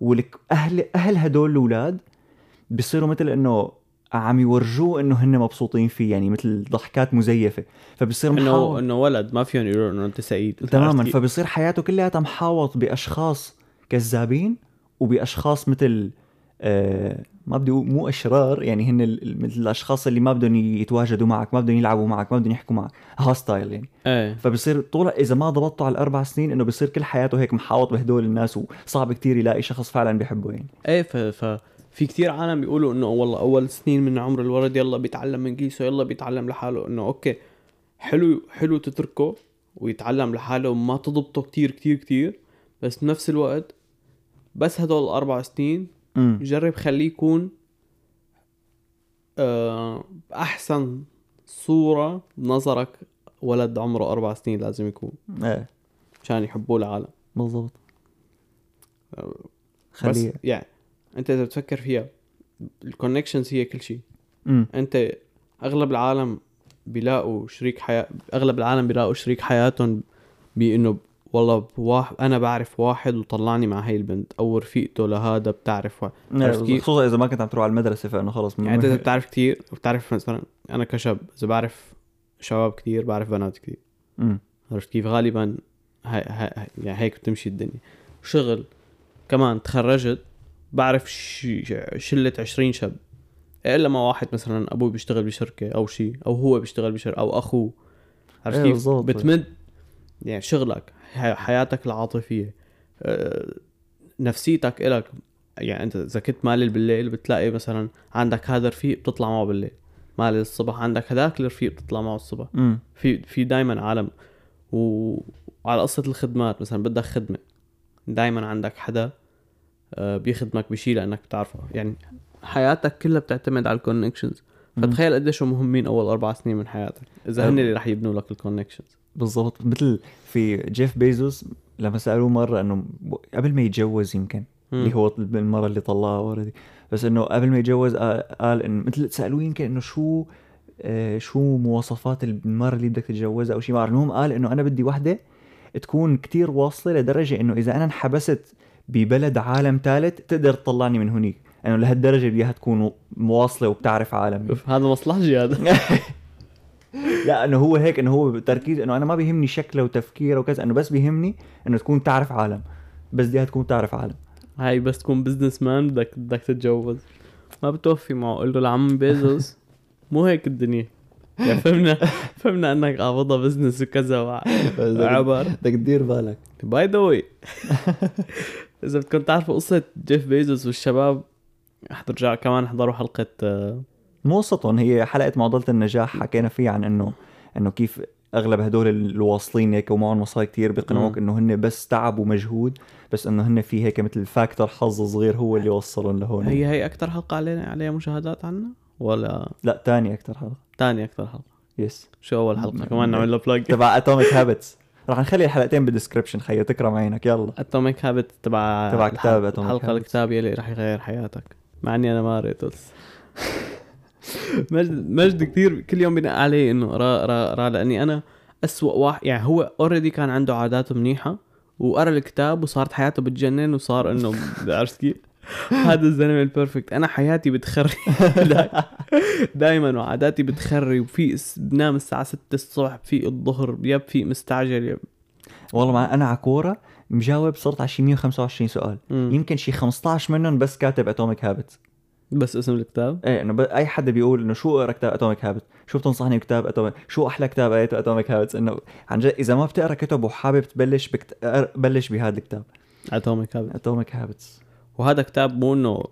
ولك أهل أهل هدول الأولاد بيصيروا مثل إنه عم يورجوه إنه هن مبسوطين فيه يعني مثل ضحكات مزيفة. فبصير إنه محاوط إنه ولد ما فيهم يقولوا إنه أنت سعيد. تماما؟ فبصير حياته كلها محاوط بأشخاص كذابين وبأشخاص مثل آه ما بدي مو أشرار يعني هن مثل الأشخاص اللي ما بدهم يتواجدوا معك ما بدهم يلعبوا معك ما بدهم يحكوا معك. hostile يعني. إيه. فبصير طول إذا ما ضبطته على الأربع سنين إنه بصير كل حياته هيك محاوط بهدول الناس وصعب كتير يلاقي شخص فعلا بيحبه يعني. إيه ف... ف... في كتير عالم بيقولوا إنه والله أول سنين من عمر الولد يلا بيتعلم من كيسه يلا بيتعلم لحاله. إنه okay حلو حلو تتركه ويتعلم لحاله. وما تضبطه كتير كتير كتير. بس بنفس الوقت بس هدول الاربع سنين جرب خليه يكون آه، بأحسن صورة بنظرك ولد عمره أربع سنين لازم يكون. إيه. عشان يحبوه العالم. بالضبط. بس خليه. يعني أنت إذا بتفكر فيها الكونكشنز هي كل شيء. أنت أغلب العالم بيلاقوا شريك حياة أغلب العالم بيلاقوا شريك حياتهم بإنه والله بواحد أنا بعرف واحد وطلعني مع هاي البنت أو رفيقته لهذا بتعرف إيه، عرفت كيف؟ خصوصا إذا ما كنت عم تروح على المدرسة فإنه خلص يعني أنت إذا بتعرف كثير وبتعرف مثلا أنا كشاب إذا بعرف شباب كثير بعرف بنات كثير. عرفت كيف؟ غالبا هاي هاي يعني هيك بتمشي الدنيا. شغل كمان تخرجت بعرف ش- شلة 20 شاب. إلا ما واحد مثلا أبوي بيشتغل بشركة أو شيء أو هو بيشتغل بشركة أو أخوه. عرفت إيه كيف. بتمد يعني شغلك حياتك العاطفية أه، نفسيتك إلك. يعني أنت إذا كنت مالي بالليل بتلاقي مثلا عندك هذا رفيق بتطلع معه بالليل. مالي الصبح عندك هذاك الرفيق بتطلع معه الصبح. أمم. في في دائما عالم. وعلى قصة الخدمات مثلا بدك خدمة. دائما عندك حدا آه، بيخدمك بشيء لانك بتعرفه يعني حياتك كلها بتعتمد على ال connections. فتخيل قديش هم مهمين أول أربع سنين من حياتك. إذا أه. هن اللي رح يبنوا لك ال connections بالضبط. مثل في جيف بيزوس لما سألوه مرة إنه قبل ما يتجوز يمكن اللي هو المرة اللي طلعها already بس إنه قبل ما يتجوز قال, انه مثل سألوه يمكن إنه شو آه شو مواصفات المرة اللي بدك تتجوزها أو شيء ما المهم قال إنه أنا بدي وحدة تكون كتير واصلة لدرجة إنه إذا أنا انحبست ببلد عالم ثالث تقدر تطلعني من هنيك. انه لهالدرجة بديها تكون مواصلة وبتعرف عالم. اوف هذا مصلحجي هذا لا إنه هو هيك إنه هو تركيز إنه أنا ما بيهمني شكله وتفكيره وكذا إنه بس بيهمني إنه تكون تعرف عالم. بس بدها تكون تعرف عالم. هاي بس تكون businessman بدك بدك تتجوز. ما بتوفي معه. قول له لعم بيزوس مو هيك الدنيا. يعني فهمنا فهمنا إنك قابضها business وكذا وع- وعبر. بدك تدير بالك. by the way إذا بدكم تعرفوا قصة جيف بيزوس والشباب احضر كمان احضروا حلقة آه، مو قصتهم هي حلقة معضلة النجاح حكينا فيها عن إنه إنه كيف أغلب هدول الواصلين هيك ومعهم مصاري كتير بيقنعوك. إنه هن بس تعب ومجهود بس إنه هن في هيك مثل factor حظ صغير هو اللي وصلهم لهون. هي هي أكثر حلقة علينا عليها مشاهدات عنا ولا؟ لا تاني أكثر حلقة. ثاني أكثر حلقة. yes شو أول حلقة؟ كمان نعمل لها plug تبع Atomic Habits رح نخلي الحلقتين بال description خيو تكرم عينك يلا Atomic Habit تبع تبع كتاب Atomic الحلقة. الكتاب يلي رح يغير حياتك مع إني أنا ما قريته مجد مجد كثير كل يوم بنق علي إنه قرا قرا قرا لأني أنا اسوء واحد يعني هو already كان عنده عادات منيحة وقرأ الكتاب وصارت حياته بتجنن وصار إنه عرفت كيف؟ هذا الزلمة ال perfect أنا حياتي بتخري دائما وعاداتي بتخري وفي بنام الساعة 6 الصبح فيق الظهر yep في مستعجل yep. والله مع أنا على كورة مجاوب صرت على شي 125 سؤال. مم. يمكن شي 15 منهم بس كاتب Atomic Habits بس اسم الكتاب؟ إيه إنه ب- أي حدا بيقول إنه شو أقرأ كتاب Atomic Habit شو بتنصحني بكتاب Atomic شو أحلى كتاب قريته Atomic Habits إنه عن جد إذا ما بتقرأ كتب وحابب تبلش بكت... بلش بهذا الكتاب. Atomic Habit Atomic Habits وهذا كتاب مو انه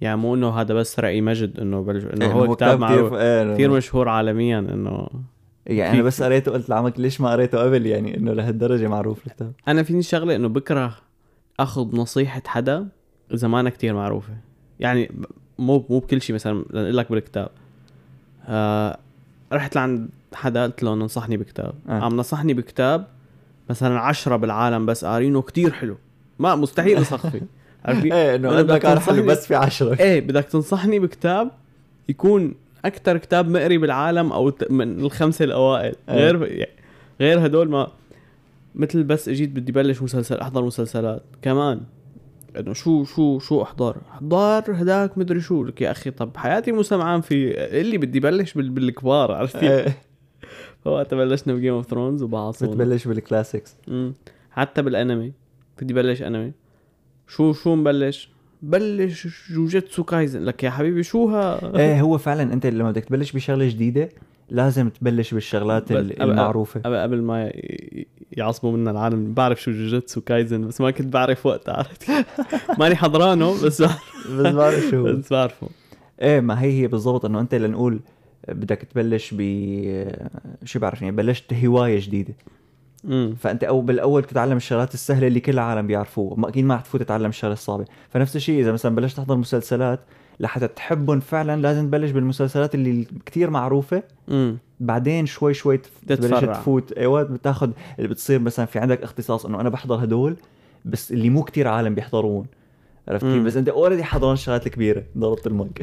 يعني مو إنه هذا بس رأي مجد إنه بلش إنه إيه، هو, كتاب معروف. كثير مشهور عالميا إنه يعني أنا بس قريته قلت لعمك ليش ما قريته قبل؟ يعني إنه لهالدرجة معروف الكتاب. أنا فيني شغلة إنه بكره أخذ نصيحة حدا اذا ما أنا كتير معروفة. يعني مو مو بكل شيء مثلا أقول لك بالكتاب. آه رحت لعند حدا قلت له نصحني بكتاب. آه. عم نصحني بكتاب مثلا عشرة بالعالم بس قارينه كتير حلو. ما مستحيل اثق فيه كيف؟ إيه إنه بدك اعرف حلو تنصحني- بس في عشرة. إيه بدك تنصحني بكتاب يكون أكثر كتاب مقري بالعالم أو من الخمسة الأوائل. إيه. غير يعني غير هدول ما مثل بس أجيت بدي بلش مسلسل أحضر مسلسلات. كمان إنه شو شو شو أحضر؟ أحضر هداك مدري شو. لك يا أخي طب حياتي مو سمعان في اللي بدي بلش بال- بالكبار عرفت كيف؟ إيه. فوقتها بلشنا ب Game of Thrones وبعصونا. بتبلش بال classics. حتى بالأنمي. بدي بلش أنمي. شو شو نبلش بلش جوجيتسو كايزن. لك يا حبيبي شو ها إيه هو فعلا أنت لما بدك تبلش بشغلة جديدة لازم تبلش بالشغلات المعروفة. قبل قبل ما يعصبوا منا العالم بعرف شو جوجيتسو كايزن بس ما كنت بعرف وقتها عرفت؟ ماني حضرانه بس بعرف. بس بعرف شو. بس بعرفه. إيه ما هي هي بالضبط إنه أنت لنقول بدك تبلش ب شو بعرف يعني بلشت هواية جديدة. امم فأنت أو بالأول تتعلم الشغلات السهلة اللي كل العالم بيعرفوها. ما أكيد ما رح تفوت تتعلم الشغلة الصعبة. فنفس الشيء إذا مثلا بلشت تحضر مسلسلات لحتى تحبهم فعلا لازم تبلش بالمسلسلات اللي كتير معروفة. امم بعدين شوي شوي تبلش. تفوت. أيوه بتاخذ اللي بتصير مثلا في عندك اختصاص إنه أنا بحضر هدول بس اللي مو كتير عالم بيحضرون عرفت كيف؟ مم. بس أنت already حضران الشغلات الكبيرة ضربت المج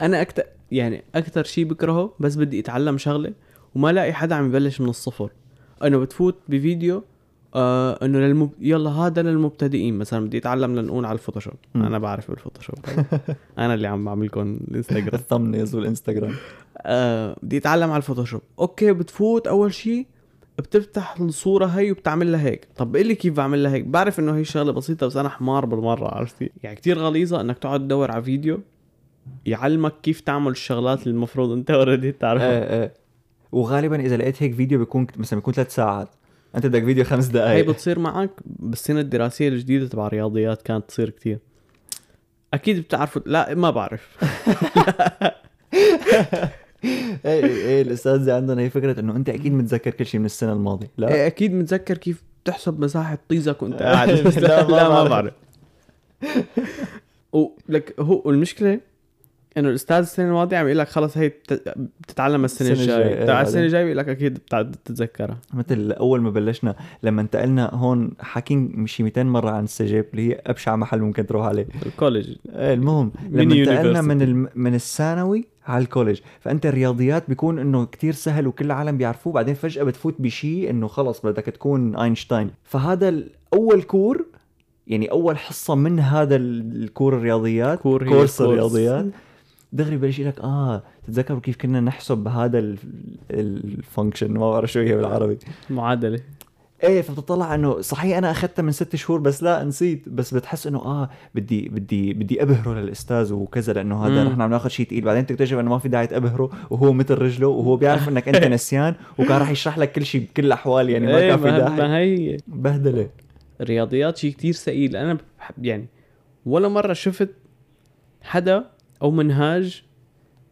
أنا أكثر يعني أكثر شيء بكرهه بس بدي أتعلم شغلة وما لاقي حدا عم يبلش من الصفر. انه بتفوت بفيديو آه إنه للمب... يلا هذا للمبتدئين مثلا بدي أتعلم لنقول على ال Photoshop. مم. أنا بعرف بال Photoshop. أنا اللي عم بعملكم الإنستغرام. ال thumbnails وال Instagram. آه بدي أتعلم على ال Photoshop. okay بتفوت أول شيء بتفتح الصورة هي وبتعمل لها هيك. طب قل لي كيف بعمل لها هيك؟ بعرف إنه هي شغلة بسيطة بس أنا حمار بالمرة عرفتي يعني كتير غليظة إنك تقعد تدور على فيديو يعلمك كيف تعمل الشغلات اللي المفروض أنت اوريدي تعرفها. إيه إيه. وغالبا إذا لقيت هيك فيديو بيكون مثلا بيكون ثلاث ساعات. أنت بدك فيديو خمس هي دقائق بتصير معك بالسنة الدراسية الجديدة تبع الرياضيات كانت تصير كتير. أكيد بتعرفوا لا ما بعرف. إيه إيه الاساتذه عندنا هي فكرة إنه أنت أكيد متذكر كل شيء من السنة الماضية لا؟ إيه أكيد متذكر كيف تحسب مساحة طيزك وأنت قاعد. لا، لا, ما بعرف. ولك هو المشكلة انه الاستاذ السنة الماضية عم يقول لك خلص هي بت- بتتعلم السنة السنة الجاية، الجاية. إيه، تبع السنة بعدين. الجاية بيقول لك أكيد بتتذكرها. مثل أول ما بلشنا لما انتقلنا هون حاكين شي 200 مرة عن ال cégep اللي هي أبشع محل ممكن تروح عليه. ال college. إيه المهم لما انتقلنا. من الم... من الثانوي على ال college. فأنت الرياضيات بيكون إنه كتير سهل وكل العالم بيعرفوه بعدين فجأة بتفوت بشيء إنه خلص بدك تكون أينشتاين. فهذا أول cours يعني أول حصة من هذا ال- ال cours الرياضيات cours course course. دغري بلش لك آه تتذكروا كيف كنا نحسب هذا ال function ما بعرف شو هي بالعربي. معادلة. إيه فبتطلع إنه صحيح أنا أخذتها من ست شهور بس لا نسيت. بس بتحس إنه آه بدي بدي بدي أبهره للأستاذ وكذا لأنه هذا. نحن عم ناخذ شيء ثقيل بعدين تكتشف إنه ما في داعي تأبهره وهو مثل رجله وهو بيعرف إنك أنت نسيان وكان راح يشرح لك كل شيء بكل الاحوال يعني ما إيه، كان في داعي. ما هي. بهدلة. الرياضيات شيء كتير ثقيل. أنا يعني ولا مرة شفت حدا أو منهاج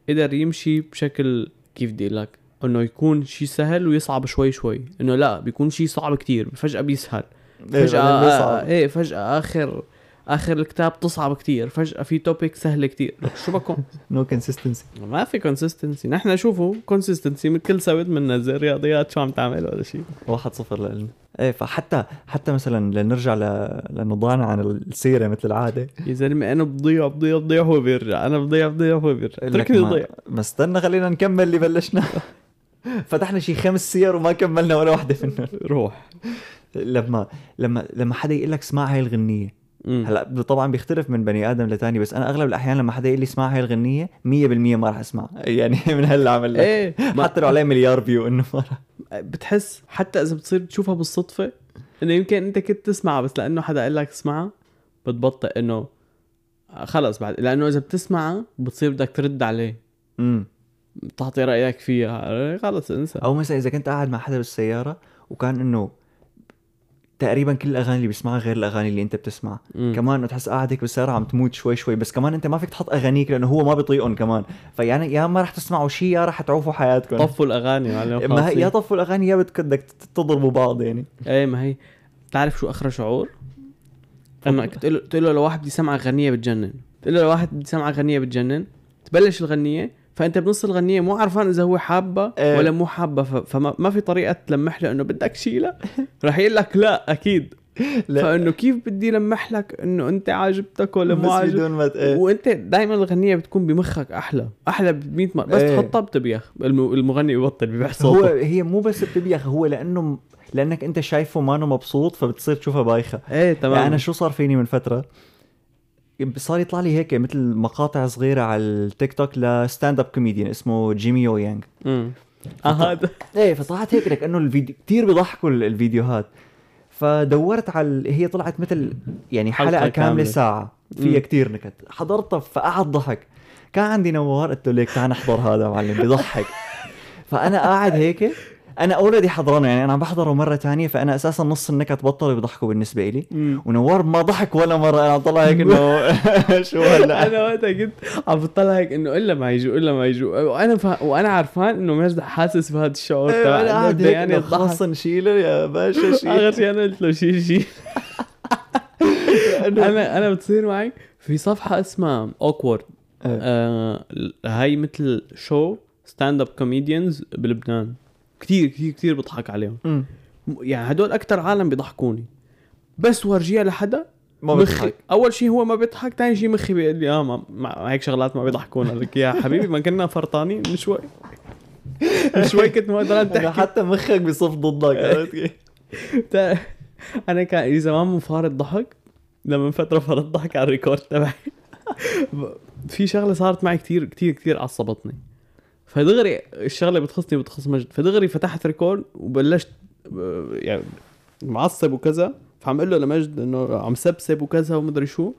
قدر يمشي بشكل كيف بدي لك إنه يكون شيء سهل ويصعب شوي شوي. إنه لا بيكون شيء صعب كتير فجأة بيسهل. بيصعب. إيه فجأة آخر آخر الكتاب تصعب كتير فجأة في topic سهل كتير. شو بكون؟ no consistency ما في consistency نحن شوفوا consistency من كل سبت بننزل رياضيات شو عم تعمل ولا شيء. واحد صفر لنا إيه فحتى حتى مثلا لنرجع ل... لأنه ضاعنا عن السيرة مثل العادة. يا زلمة أنا بضيع بضيع بضيع هو بيرجع. أنا بضيع بضيع هو بيرجع. لك تركني ما- ضيع ما استنى خلينا نكمل اللي بلشنا. فتحنا شي خمس سير وما كملنا ولا واحدة منهم روح. لما لما لما حدا يقول لك اسمع هاي الغنية مم. هلأ طبعا بيختلف من بني آدم لتاني بس أنا أغلب الأحيان لما حدا يقول لي اسمع هاي الغنية 100% ما راح أسمع. يعني من هلا عمل لك إيه ما حتى لو عليه مليار فيو إنه ما راح. بتحس حتى إذا بتصير تشوفها بالصدفة إنه يمكن أنت كنت تسمعها بس لأنه حدا قال لك اسمعها بتبطئ إنه خلص بعد. لأنه إذا بتسمعها بتصير بدك ترد عليه. امم تعطي رأيك فيها. خلص انسى. أو مثلا إذا كنت قاعد مع حدا بالسيارة وكان إنه تقريبا كل الأغاني اللي بيسمعها غير الأغاني اللي أنت بتسمعها. كمان تحس قاعد هيك بالسياره عم تموت شوي شوي بس كمان أنت ما فيك تحط أغانيك لأنه هو ما بيطيقهم كمان فيعني يا ما رح تسمعوا شيء يا رح تعوفوا حياتكم طفوا الأغاني ما هي يا. طفوا الأغاني يا بدك تضربوا بعض يعني إيه ما هي بتعرف شو آخر شعور؟ انك تقول له لواحد بدي سمع غنية بتجنن تقول له لواحد بدي سمع غنية بتجنن تبلش الغنية فأنت بنص الغنية مو عرفان إذا هو حابة إيه. ولا مو حابة ف... فما ما في طريقة تلمح له إنه بدك شيلها رح يقول لك لا أكيد. لا. فإنه كيف بدي لمح لك إنه أنت عاجبتك ولا مو بس عاجبك بدون ما إيه. وأنت دائما الغنية بتكون بمخك أحلى. أحلى ب 100 مرة. بس إيه. تحطها بتبيخ. الم- المغني ببطل هو صوته. هي مو بس بتبيخ هو لأنه لأنك أنت شايفه ما مبسوط فبتصير تشوفها بايخة. إيه تمام يعني أنا شو صار فيني من فترة؟ صار يطلع لي هيك مثل مقاطع صغيرة على التيك توك ل stand up comedian اسمه Jimmy O. Yang. امم آه هذا. إيه فطلعت هيك لك إنه الفيديو كثير بيضحكوا ال- الفيديوهات. فدورت على هي طلعت مثل يعني حلقة, حلقة كاملة كاملة. ساعة. فيها. كثير نكت. حضرتها فقعت ضحك. كان عندي نوار قلت له ليك تعال نحضر هذا معلم بيضحك. فأنا قاعد هيك أنا already حضرانه يعني أنا عم بحضره مرة تانية فأنا أساسا نص النكت بطلوا يضحكوا بالنسبة لي مم. ونوار ما ضحك ولا مرة. أنا عم طلع هيك إنه شو هلا؟ أنا وقتها كنت عم بطلع هيك إنه إلا ما يجوا إلا ما يجوا. وأنا فا... وأنا عارفان إنه مجد حاسس بهذا الشعور إيه، تبع أنا قاعد يعني خلص نشيله يا باشا اخر شيل. شيء أنا قلت له شيء شيء أنا أنا بتصير معي في صفحة اسمها Awk.word إيه. آه هاي مثل شو stand up comedians بلبنان. كثير كثير كثير بضحك عليهم. م- يعني هدول أكثر عالم بيضحكوني. بس ورجيها لحدا ما مخي بضحك أول شيء هو ما بيضحك ثاني شيء مخي بيقول لي آه ما ما هيك شغلات ما بيضحكونا لك يا حبيبي ما كنا فرطانين من شوي. من شوي كنت ما قدران تحكي حتى مخك بيصف ضدك عرفت أنا كان لي زمان مفارط ضحك. لما من فترة فرط ضحك على ال record تبعي. في شغلة صارت معي كتير كتير كتير عصبتني. فدغري الشغلة بتخصني بتخص مجد. فدغري فتحت record وبلشت آه، يعني معصب وكذا فعم أقول له لمجد إنه عم سبسب وكذا ومدري شو.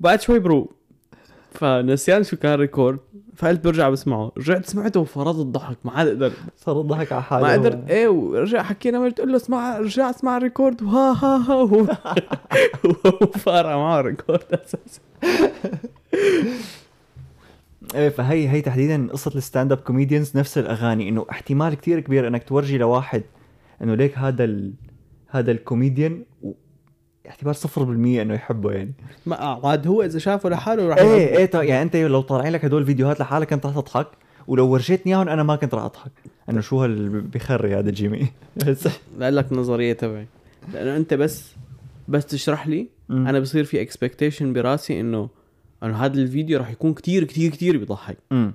بعد شوي bro. فنسيان شو كان record فقلت برجع بسمعه. رجعت سمعته وفرطت الضحك ما عاد قدر صار الضحك على حاله ما قدر إيه ورجع حكينا مجد قلت له اسمع رجع اسمع ال record. وها ها ها فارع معه ال record أساسا. فهي هي تحديدا قصة ال stand up comedians نفس الأغاني إنه احتمال كتير كبير إنك تورجي لواحد إنه ليك هذا ال... هذا الكوميديان و... احتمال 0% إنه يحبه يعني ما عاد هو إذا شافه لحاله راح إيه. إيه طيب يعني أنت لو طالعين لك هدول الفيديوهات لحالك كنت رح تضحك ولو ورجيتني إياهم أنا ما كنت رح أضحك إنه شو هال بخري هذا جيمي بقول لك النظريه تبعي لأنه أنت بس بس تشرح لي. أنا بصير في expectation براسي إنه إنه هذا الفيديو راح يكون كتير كتير كتير بيضحك. امم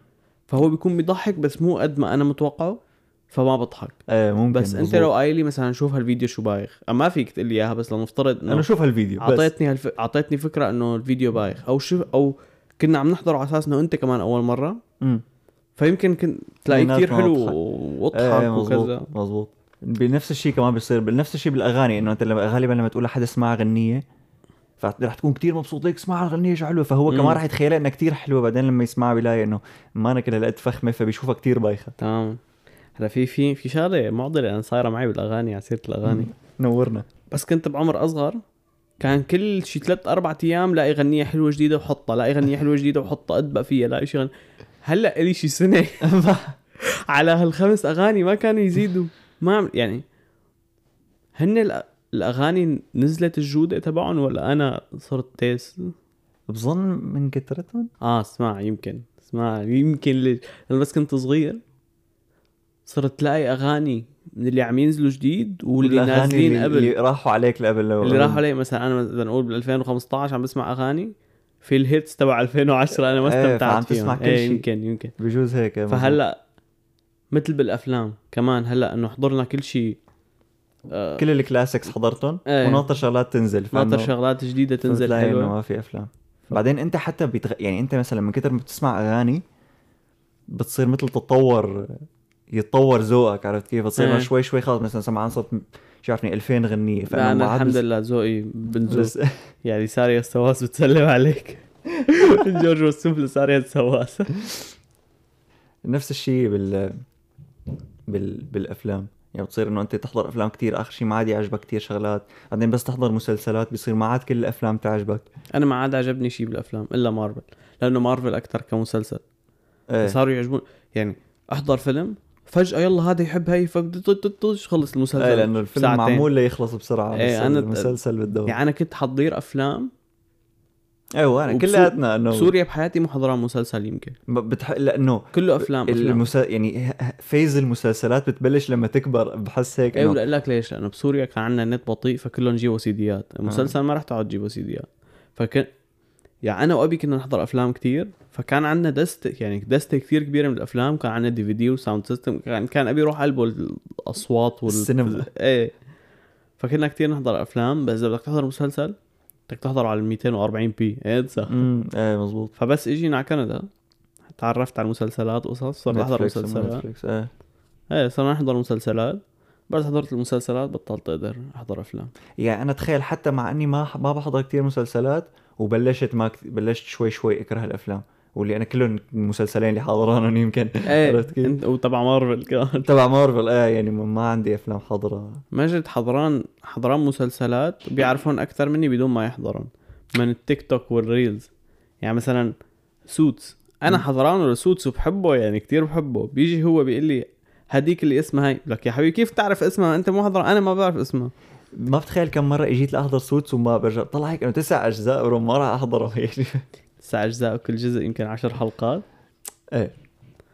فهو بيكون بيضحك بس مو قد ما أنا متوقعه فما بضحك. إيه ممكن بس أنت مزبوط. لو قايل لي مثلا شوف هالفيديو شو بايخ. ما فيك تقول لي إياها بس لنفترض أنا انه شوف هالفيديو بس. أعطيتني هالف... أعطيتني فكرة إنه الفيديو بايخ. أو شو أو كنا عم نحضره على أساس إنه أنت كمان أول مرة. امم فيمكن كنت تلاقيه كثير حلو. وأضحك إيه وكذا. مزبوط بنفس الشيء كمان بيصير بنفس الشيء بالأغاني إنه أنت لما غالبا لما تقول لحدا اسمع غنيه فرح تكون كتير مبسوط. ليك اسمع الغنيه شو حلوة فهو مم. كمان رح يتخيلها انها كتير حلوة بعدين لما يسمعها بيلاقي إنه ما أنا كل هالقد فخمة فبيشوفها كتير بايخة. تمام. هلا في في في شغلة معضلة أنا صايرة معي بالأغاني على سيرة الأغاني. نورنا. بس كنت بعمر أصغر كان كل شي ثلاث أربع أيام لاقي غنيه حلوة جديدة وحطها لاقي غنيه حلوة جديدة وحطها ادبق فيها لاقي شي غن... هلأ لي شي سنة. على هالخمس أغاني ما كانوا يزيدوا. ما يعني هن الأغاني نزلت الجودة تبعهم ولا أنا صرت تيس بظن من كثرتهم آه اسمع يمكن اسمع يمكن ليش؟ أنا بس كنت صغير صرت تلاقي أغاني من اللي عم ينزلوا جديد واللي نازلين اللي, قبل. اللي راحوا عليك لقبل لو اللي راحوا علي مثلا أنا بدنا نقول بال 2015 عم بسمع أغاني في ال hits تبع 2010 أنا ما إيه، استمتعت فعم فيهم. تسمع كل إيه. يمكن يمكن. بجوز هيك. فهلأ مثل بالأفلام كمان هلأ إنه حضرنا كل شيء آه. كل ال classics حضرتهم؟ إيه. وناطر شغلات تنزل ناطر شغلات جديدة تنزل فتلاقي انه حلوة. ما في أفلام. بعدين أنت حتى بيتغ... يعني أنت مثلا من كتر ما بتسمع أغاني بتصير مثل تتطور يتطور ذوقك عرفت كيف؟ بتصير إيه. شوي شوي خلص مثلا سمعان صرت م- شو عرفني 2000 غنيه لا أنا ما عاد الحمد لله ذوقي بنزوق بس يعني سارية السواس بتسلم عليك. جورج والسفلى سارية السواس. نفس الشيء بال... بال... بالأفلام. يعني بتصير إنه أنت تحضر أفلام كتير آخر شيء ما عاد يعجبك كتير شغلات بعدين بس تحضر مسلسلات بيصير ما عاد كل الأفلام تعجبك. أنا ما عاد عجبني شيء بالأفلام إلا مارفل لأنه مارفل أكثر كمسلسل. إيه. صاروا يعجبون. يعني أحضر فيلم فجأة يلا هذا يحب هي خلص المسلسل إيه لأنه الفيلم ساعتين. معمول ليخلص بسرعة إيه، بس أنا- المسلسل بده يعني أنا كنت حضير أفلام أيوه أنا كلياتنا إنه بسوريا بحياتي مو حضران مسلسل يمكن. بتح... لأنه كله أفلام أفلام. المسا... يعني phase المسلسلات بتبلش لما تكبر بحس هيك إنه ولا لك ليش؟ لأنه بسوريا كان عندنا نت بطيء فكلهم جيبوا سيديات المسلسل ما رح تقعد تجيبوا سيديات فكان يعني أنا وأبي كنا نحضر أفلام كتير فكان عندنا دستة يعني دستة كتير كبيرة من الأفلام. كان عندنا DVD و sound system. كان كان أبي يروح قلبه الأصوات وال السينما. إيه. فكنا كتير نحضر أفلام بس إذا بدك تحضر مسلسل بدك تحضر على ال 240 بي. انسى امم إيه مزبوط فبس اجينا على كندا. تعرفت على المسلسلات وقصص صرت أحضر مسلسلات. إيه. إيه صرنا نحضر مسلسلات. بس حضرت المسلسلات بطلت أقدر أحضر أفلام. يعني أنا تخيل حتى مع إني ما ما بحضر كتير مسلسلات وبلشت ما. بلشت شوي شوي أكره الأفلام. واللي أنا كلهم المسلسلين اللي حاضرانهم يمكن. إيه عرفت كيف؟ وتبع مارفل كمان. تبع مارفل إيه يعني ما- عندي أفلام حاضرة. مجد حضران حضران مسلسلات بيعرفون أكثر مني بدون ما يحضرون. من ال TikTok وال reels. يعني مثلا Suits. أنا مم. حضرانه ل Suits وبحبه يعني كتير بحبه. بيجي هو بيقول لي هديك اللي اسمها هاي. لك يا حبيبي كيف تعرف اسمها أنت مو حضر أنا ما بعرف اسمها ما بتخيل كم مرة إجيت لأحضر Suits وما برجع طلع هيك إنه تسع أجزاء ورا ما راح أحضره. يعني تسع أجزاء وكل جزء يمكن عشر حلقات. إيه.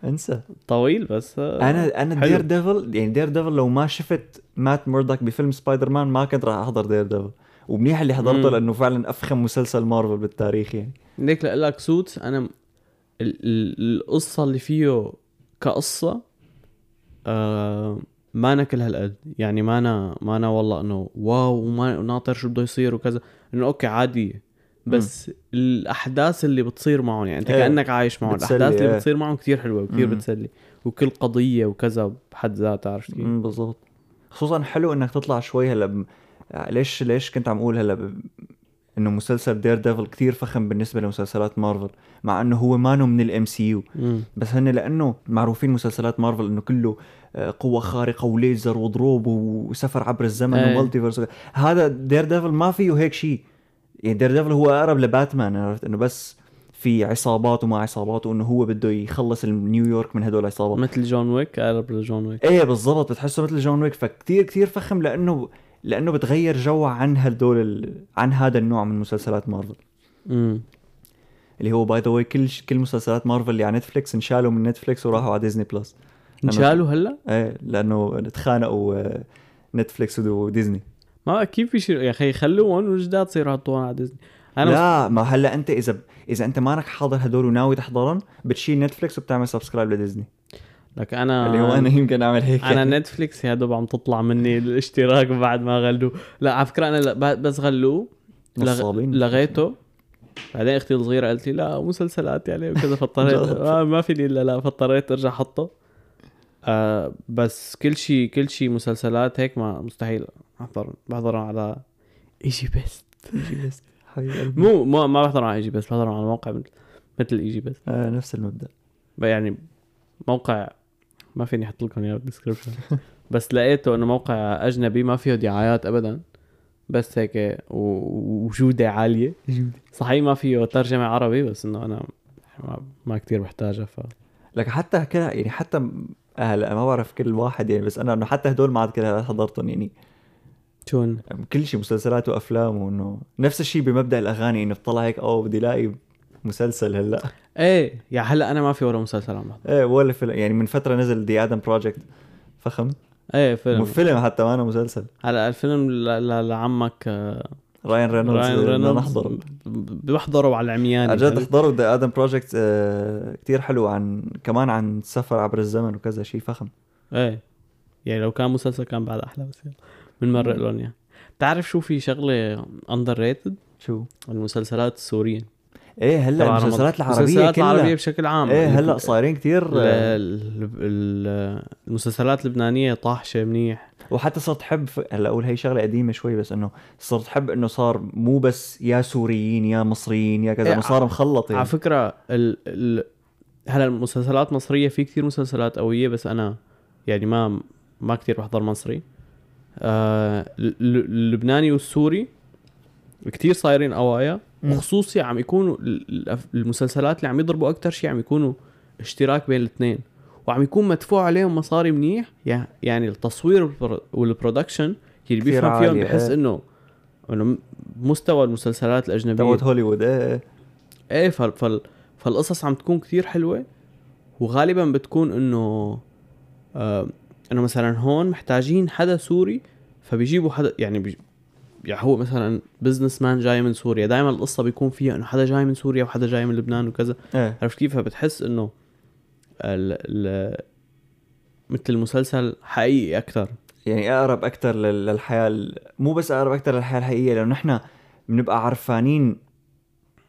انسى. طويل بس آه، أنا أنا حلو. Daredevil يعني Daredevil لو ما شفت Matt Murdock بفيلم سبايدر مان ما كنت راح أحضر Daredevil ومنيح اللي حضرته. لأنه فعلا أفخم مسلسل مارفل بالتاريخ يعني. ليك لك Suits أنا ال- ال- القصة اللي فيه كقصة آه ما أنا كل هالقد يعني ما أنا ما أنا والله إنه واو وما ناطر شو بده يصير وكذا. إنه okay عادي بس الأحداث اللي بتصير معهم يعني أنت إيه. كأنك عايش معهم الأحداث اللي إيه. بتصير معهم كتير حلوة وكتير مم. بتسلي وكل قضية وكذا بحد ذاتها عرفت كيف؟ بالضبط خصوصا حلو إنك تطلع شوي هلأ ب... ليش ليش كنت عم أقول هلأ ب... إنه مسلسل Daredevil كتير فخم بالنسبة لمسلسلات مارفل مع إنه هو مانو من ال MCU. بس هن لأنه معروفين مسلسلات مارفل إنه كله آه، قوة خارقة وليزر وضروب وسفر عبر الزمن إيه. و multiverse هذا Daredevil ما فيه هيك شيء يعني Daredevil هو أقرب لباتمان عرفت إنه بس في عصابات وما عصابات وإنه هو بده يخلص نيويورك من هدول العصابات. مثل John Wick أقرب ل John Wick. إيه بالضبط بتحسه مثل John Wick فكتير كتير فخم لأنه لأنه بتغير جو عن هدول ال... عن هذا النوع من مسلسلات مارفل. امم اللي هو by the way كل كل مسلسلات مارفل اللي على Netflix انشالوا من Netflix وراحوا على Disney Plus انشالوا هلأ؟ إيه لأنه تخانقوا آه، Netflix و Disney ما كيف في شيء يا أخي خلوهم وجداد صيروا يحطوهم على ديزني. أنا لا ما هلا أنت إذا إذا أنت مانك حاضر هدول وناوي تحضرهم بتشيل Netflix وبتعمل subscribe ل Disney. لك أنا اللي هو أنا يمكن أعمل هيك. أنا Netflix يا دوب عم تطلع مني الاشتراك بعد ما غلوه. لا على فكرة أنا بس غلوه. لغ... لغيته. بعدين أختي الصغيرة قالت لي لا مسلسلات يعني وكذا. فاضطريت. آه ما فيني إلا لا فاضطريت أرجع أحطه. آه بس كل شيء كل شيء مسلسلات هيك ما مستحيل. احضر بحضرها على EgyBest. بس حبيب قلبي. مو ما ما بحضرها على EgyBest بحضرها على موقع مثل مثل EgyBest. آه نفس المبدأ. يعني موقع ما فيني أحط لكم إياه بال description بس لقيته إنه موقع أجنبي ما فيه دعايات ابدا. بس هيك وجودة عالية. صحيح ما فيه ترجمة عربي بس إنه أنا ما, ما كتير بحتاجها ف لك حتى كده يعني حتى هلا ما بعرف كل واحد يعني بس أنا إنه حتى هدول ما عاد كده حضرتهم يعني. شون كل شيء مسلسلات وافلام وانه نفس الشيء بمبدأ الأغاني إنه بطلع هيك أوه بدي الاقي مسلسل هلأ. إيه يا هلأ أنا ما في ولا مسلسل عم إيه ولا فيلم. يعني من فترة نزل The Adam Project فخم. إيه فيلم. فيلم حتى مانو مسلسل. هلأ الفيلم لعمك Ryan Reynolds Ryan Reynolds نحضره. ب- بحضره على العمياني عن جد احضروا The Adam Project كثير حلو عن كمان عن السفر عبر الزمن وكذا شيء فخم. إيه يعني لو كان مسلسل كان بعد أحلى بس بنمرق لهم اياه بتعرف شو في شغلة underrated شو؟ المسلسلات السوريين إيه هلأ المسلسلات. العربية المسلسلات كلها. العربية بشكل عام. إيه يعني هلأ صايرين كثير ال- ال- ال- المسلسلات اللبنانية طاحشة منيح. وحتى صرت حب هلأ أقول هي شغلة قديمة شوي بس إنه صرت حب إنه صار مو بس يا سوريين يا مصريين يا كذا إيه، صار مخلط على يعني فكرة ال ال هلأ المسلسلات مصرية في كثير مسلسلات قوية بس أنا يعني ما ما كثير بحضر مصري. اللبناني والسوري كثير صايرين قوايا. وخصوصي عم يكونوا ال- ال- المسلسلات اللي عم يضربوا أكثر شيء عم يكونوا اشتراك بين الاثنين وعم يكون مدفوع عليهم مصاري منيح يع- يعني التصوير والبر- وال production اللي كثير بيفهم فيهم بحس إيه. إنه إنه مستوى المسلسلات الأجنبية تبعت هوليوود إيه إيه فال فال فالقصص عم تكون كتير حلوة وغالبا بتكون إنه آه إنه مثلا هون محتاجين حدا سوري فبيجيبوا حدا يعني بيج... يعني هو مثلا businessman جاي من سوريا دائما القصة بيكون فيها إنه حدا جاي من سوريا وحدا جاي من لبنان وكذا. إيه. عرفت كيف؟ فبتحس إنه ال... ال... مثل المسلسل حقيقي أكثر يعني أقرب أكثر للحياة ال- مو بس أقرب أكثر للحياة الحقيقية لأنه نحن بنبقى عارفانين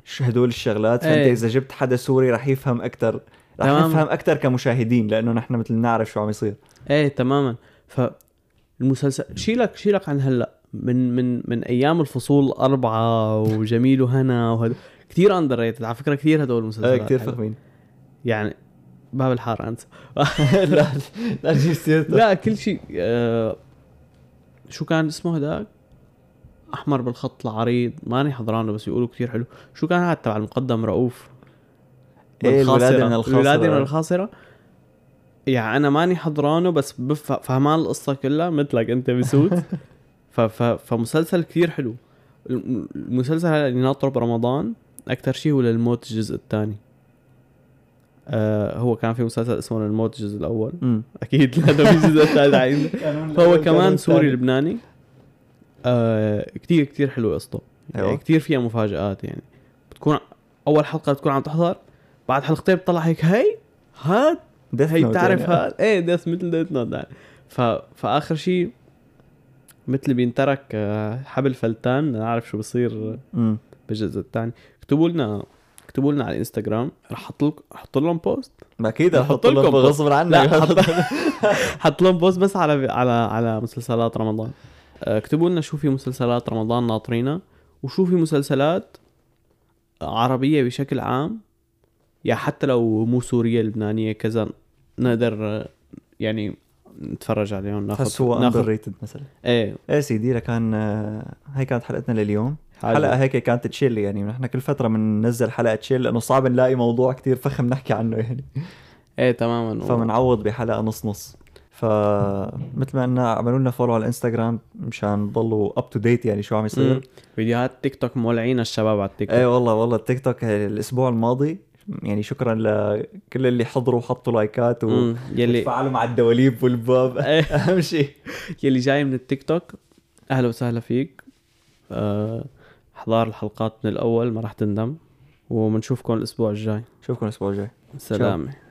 شو هدول الشغلات. فأنت إيه. إذا جبت حدا سوري رح يفهم أكثر رح تمام. نفهم أكثر كمشاهدين لأنه نحن مثل نعرف شو عم يصير. إيه تماما. فالمسلسل شيلك شيلك عن هلأ. من من من أيام الفصول أربعة وجميل وهنا وهذا. كثير underrated على فكرة كثير هدول المسلسلات. إيه كثير. فخمين. يعني باب الحارة انسى لا لا تجيب سيرته؟ لا كل شيء آه شو كان اسمه هداك أحمر بالخط العريض. ماني حضرانه بس يقولوا كثير حلو. شو كان هذا تبع المقدم؟ رؤوف. إيه. الولادة من الخاصرة. الولادة من الخاصرة. يعني أنا ماني حضرانة بس فهمان القصة كلها مثلك أنت ف فمسلسل كثير حلو. الم- المسلسل هلا اللي ناطره برمضان أكثر شيء هو للموت الجزء الثاني. آه هو كان في مسلسل اسمه للموت الجزء الأول. امم أكيد لأنه في جزء ثالث فهو كمان سوري لبناني. آه كتير كتير حلو قصته يعني أيوة. كتير فيها مفاجآت يعني. بتكون أول حلقة بتكون عم تحضر. بعد حلقتين بتطلع هيك هي هاد هي بتعرف هاد إيه Death مثل Death Note يعني. ف... فآخر شيء مثل بينترك آه، حبل فلتان نعرف شو بصير بالجزء الثاني. اكتبوا لنا اكتبوا لنا على الانستغرام رح أحط لكم أحط لهم post أكيد رح أحط لكم غصب عنك. حط لهم post بس على على على مسلسلات رمضان. آه، اكتبوا لنا شو في مسلسلات رمضان ناطرينا وشو في مسلسلات عربية بشكل عام يا حتى لو مو سورية لبنانية كذا نقدر آه، يعني نتفرج عليهم ناخذ تحس هو underrated مثلا. إيه. إيه سيدي لكان آه، هي كانت حلقتنا لليوم. حلو. حلقة هيك كانت chill يعني. نحن كل فترة بننزل حلقة chill لأنه صعب نلاقي موضوع كتير فخم نحكي عنه يعني. إيه تماما. فبنعوض بحلقة نص نص. فمثل ما قلنا اعملوا لنا follow على الانستغرام مشان تضلوا up to date يعني شو عم يصير. فيديوهات تيك توك مولعين الشباب على التيك توك إيه والله والله التيك توك الأسبوع الماضي يعني شكرا لكل اللي حضروا وحطوا لايكات وتفاعلوا مع الدواليب والباب. إيه. أهم شيء. يلي جاي من التيك توك أهلا وسهلا فيك. آه احضر الحلقات من الأول ما راح تندم. وبنشوفكم الأسبوع الجاي. نشوفكم الأسبوع الجاي. سلامة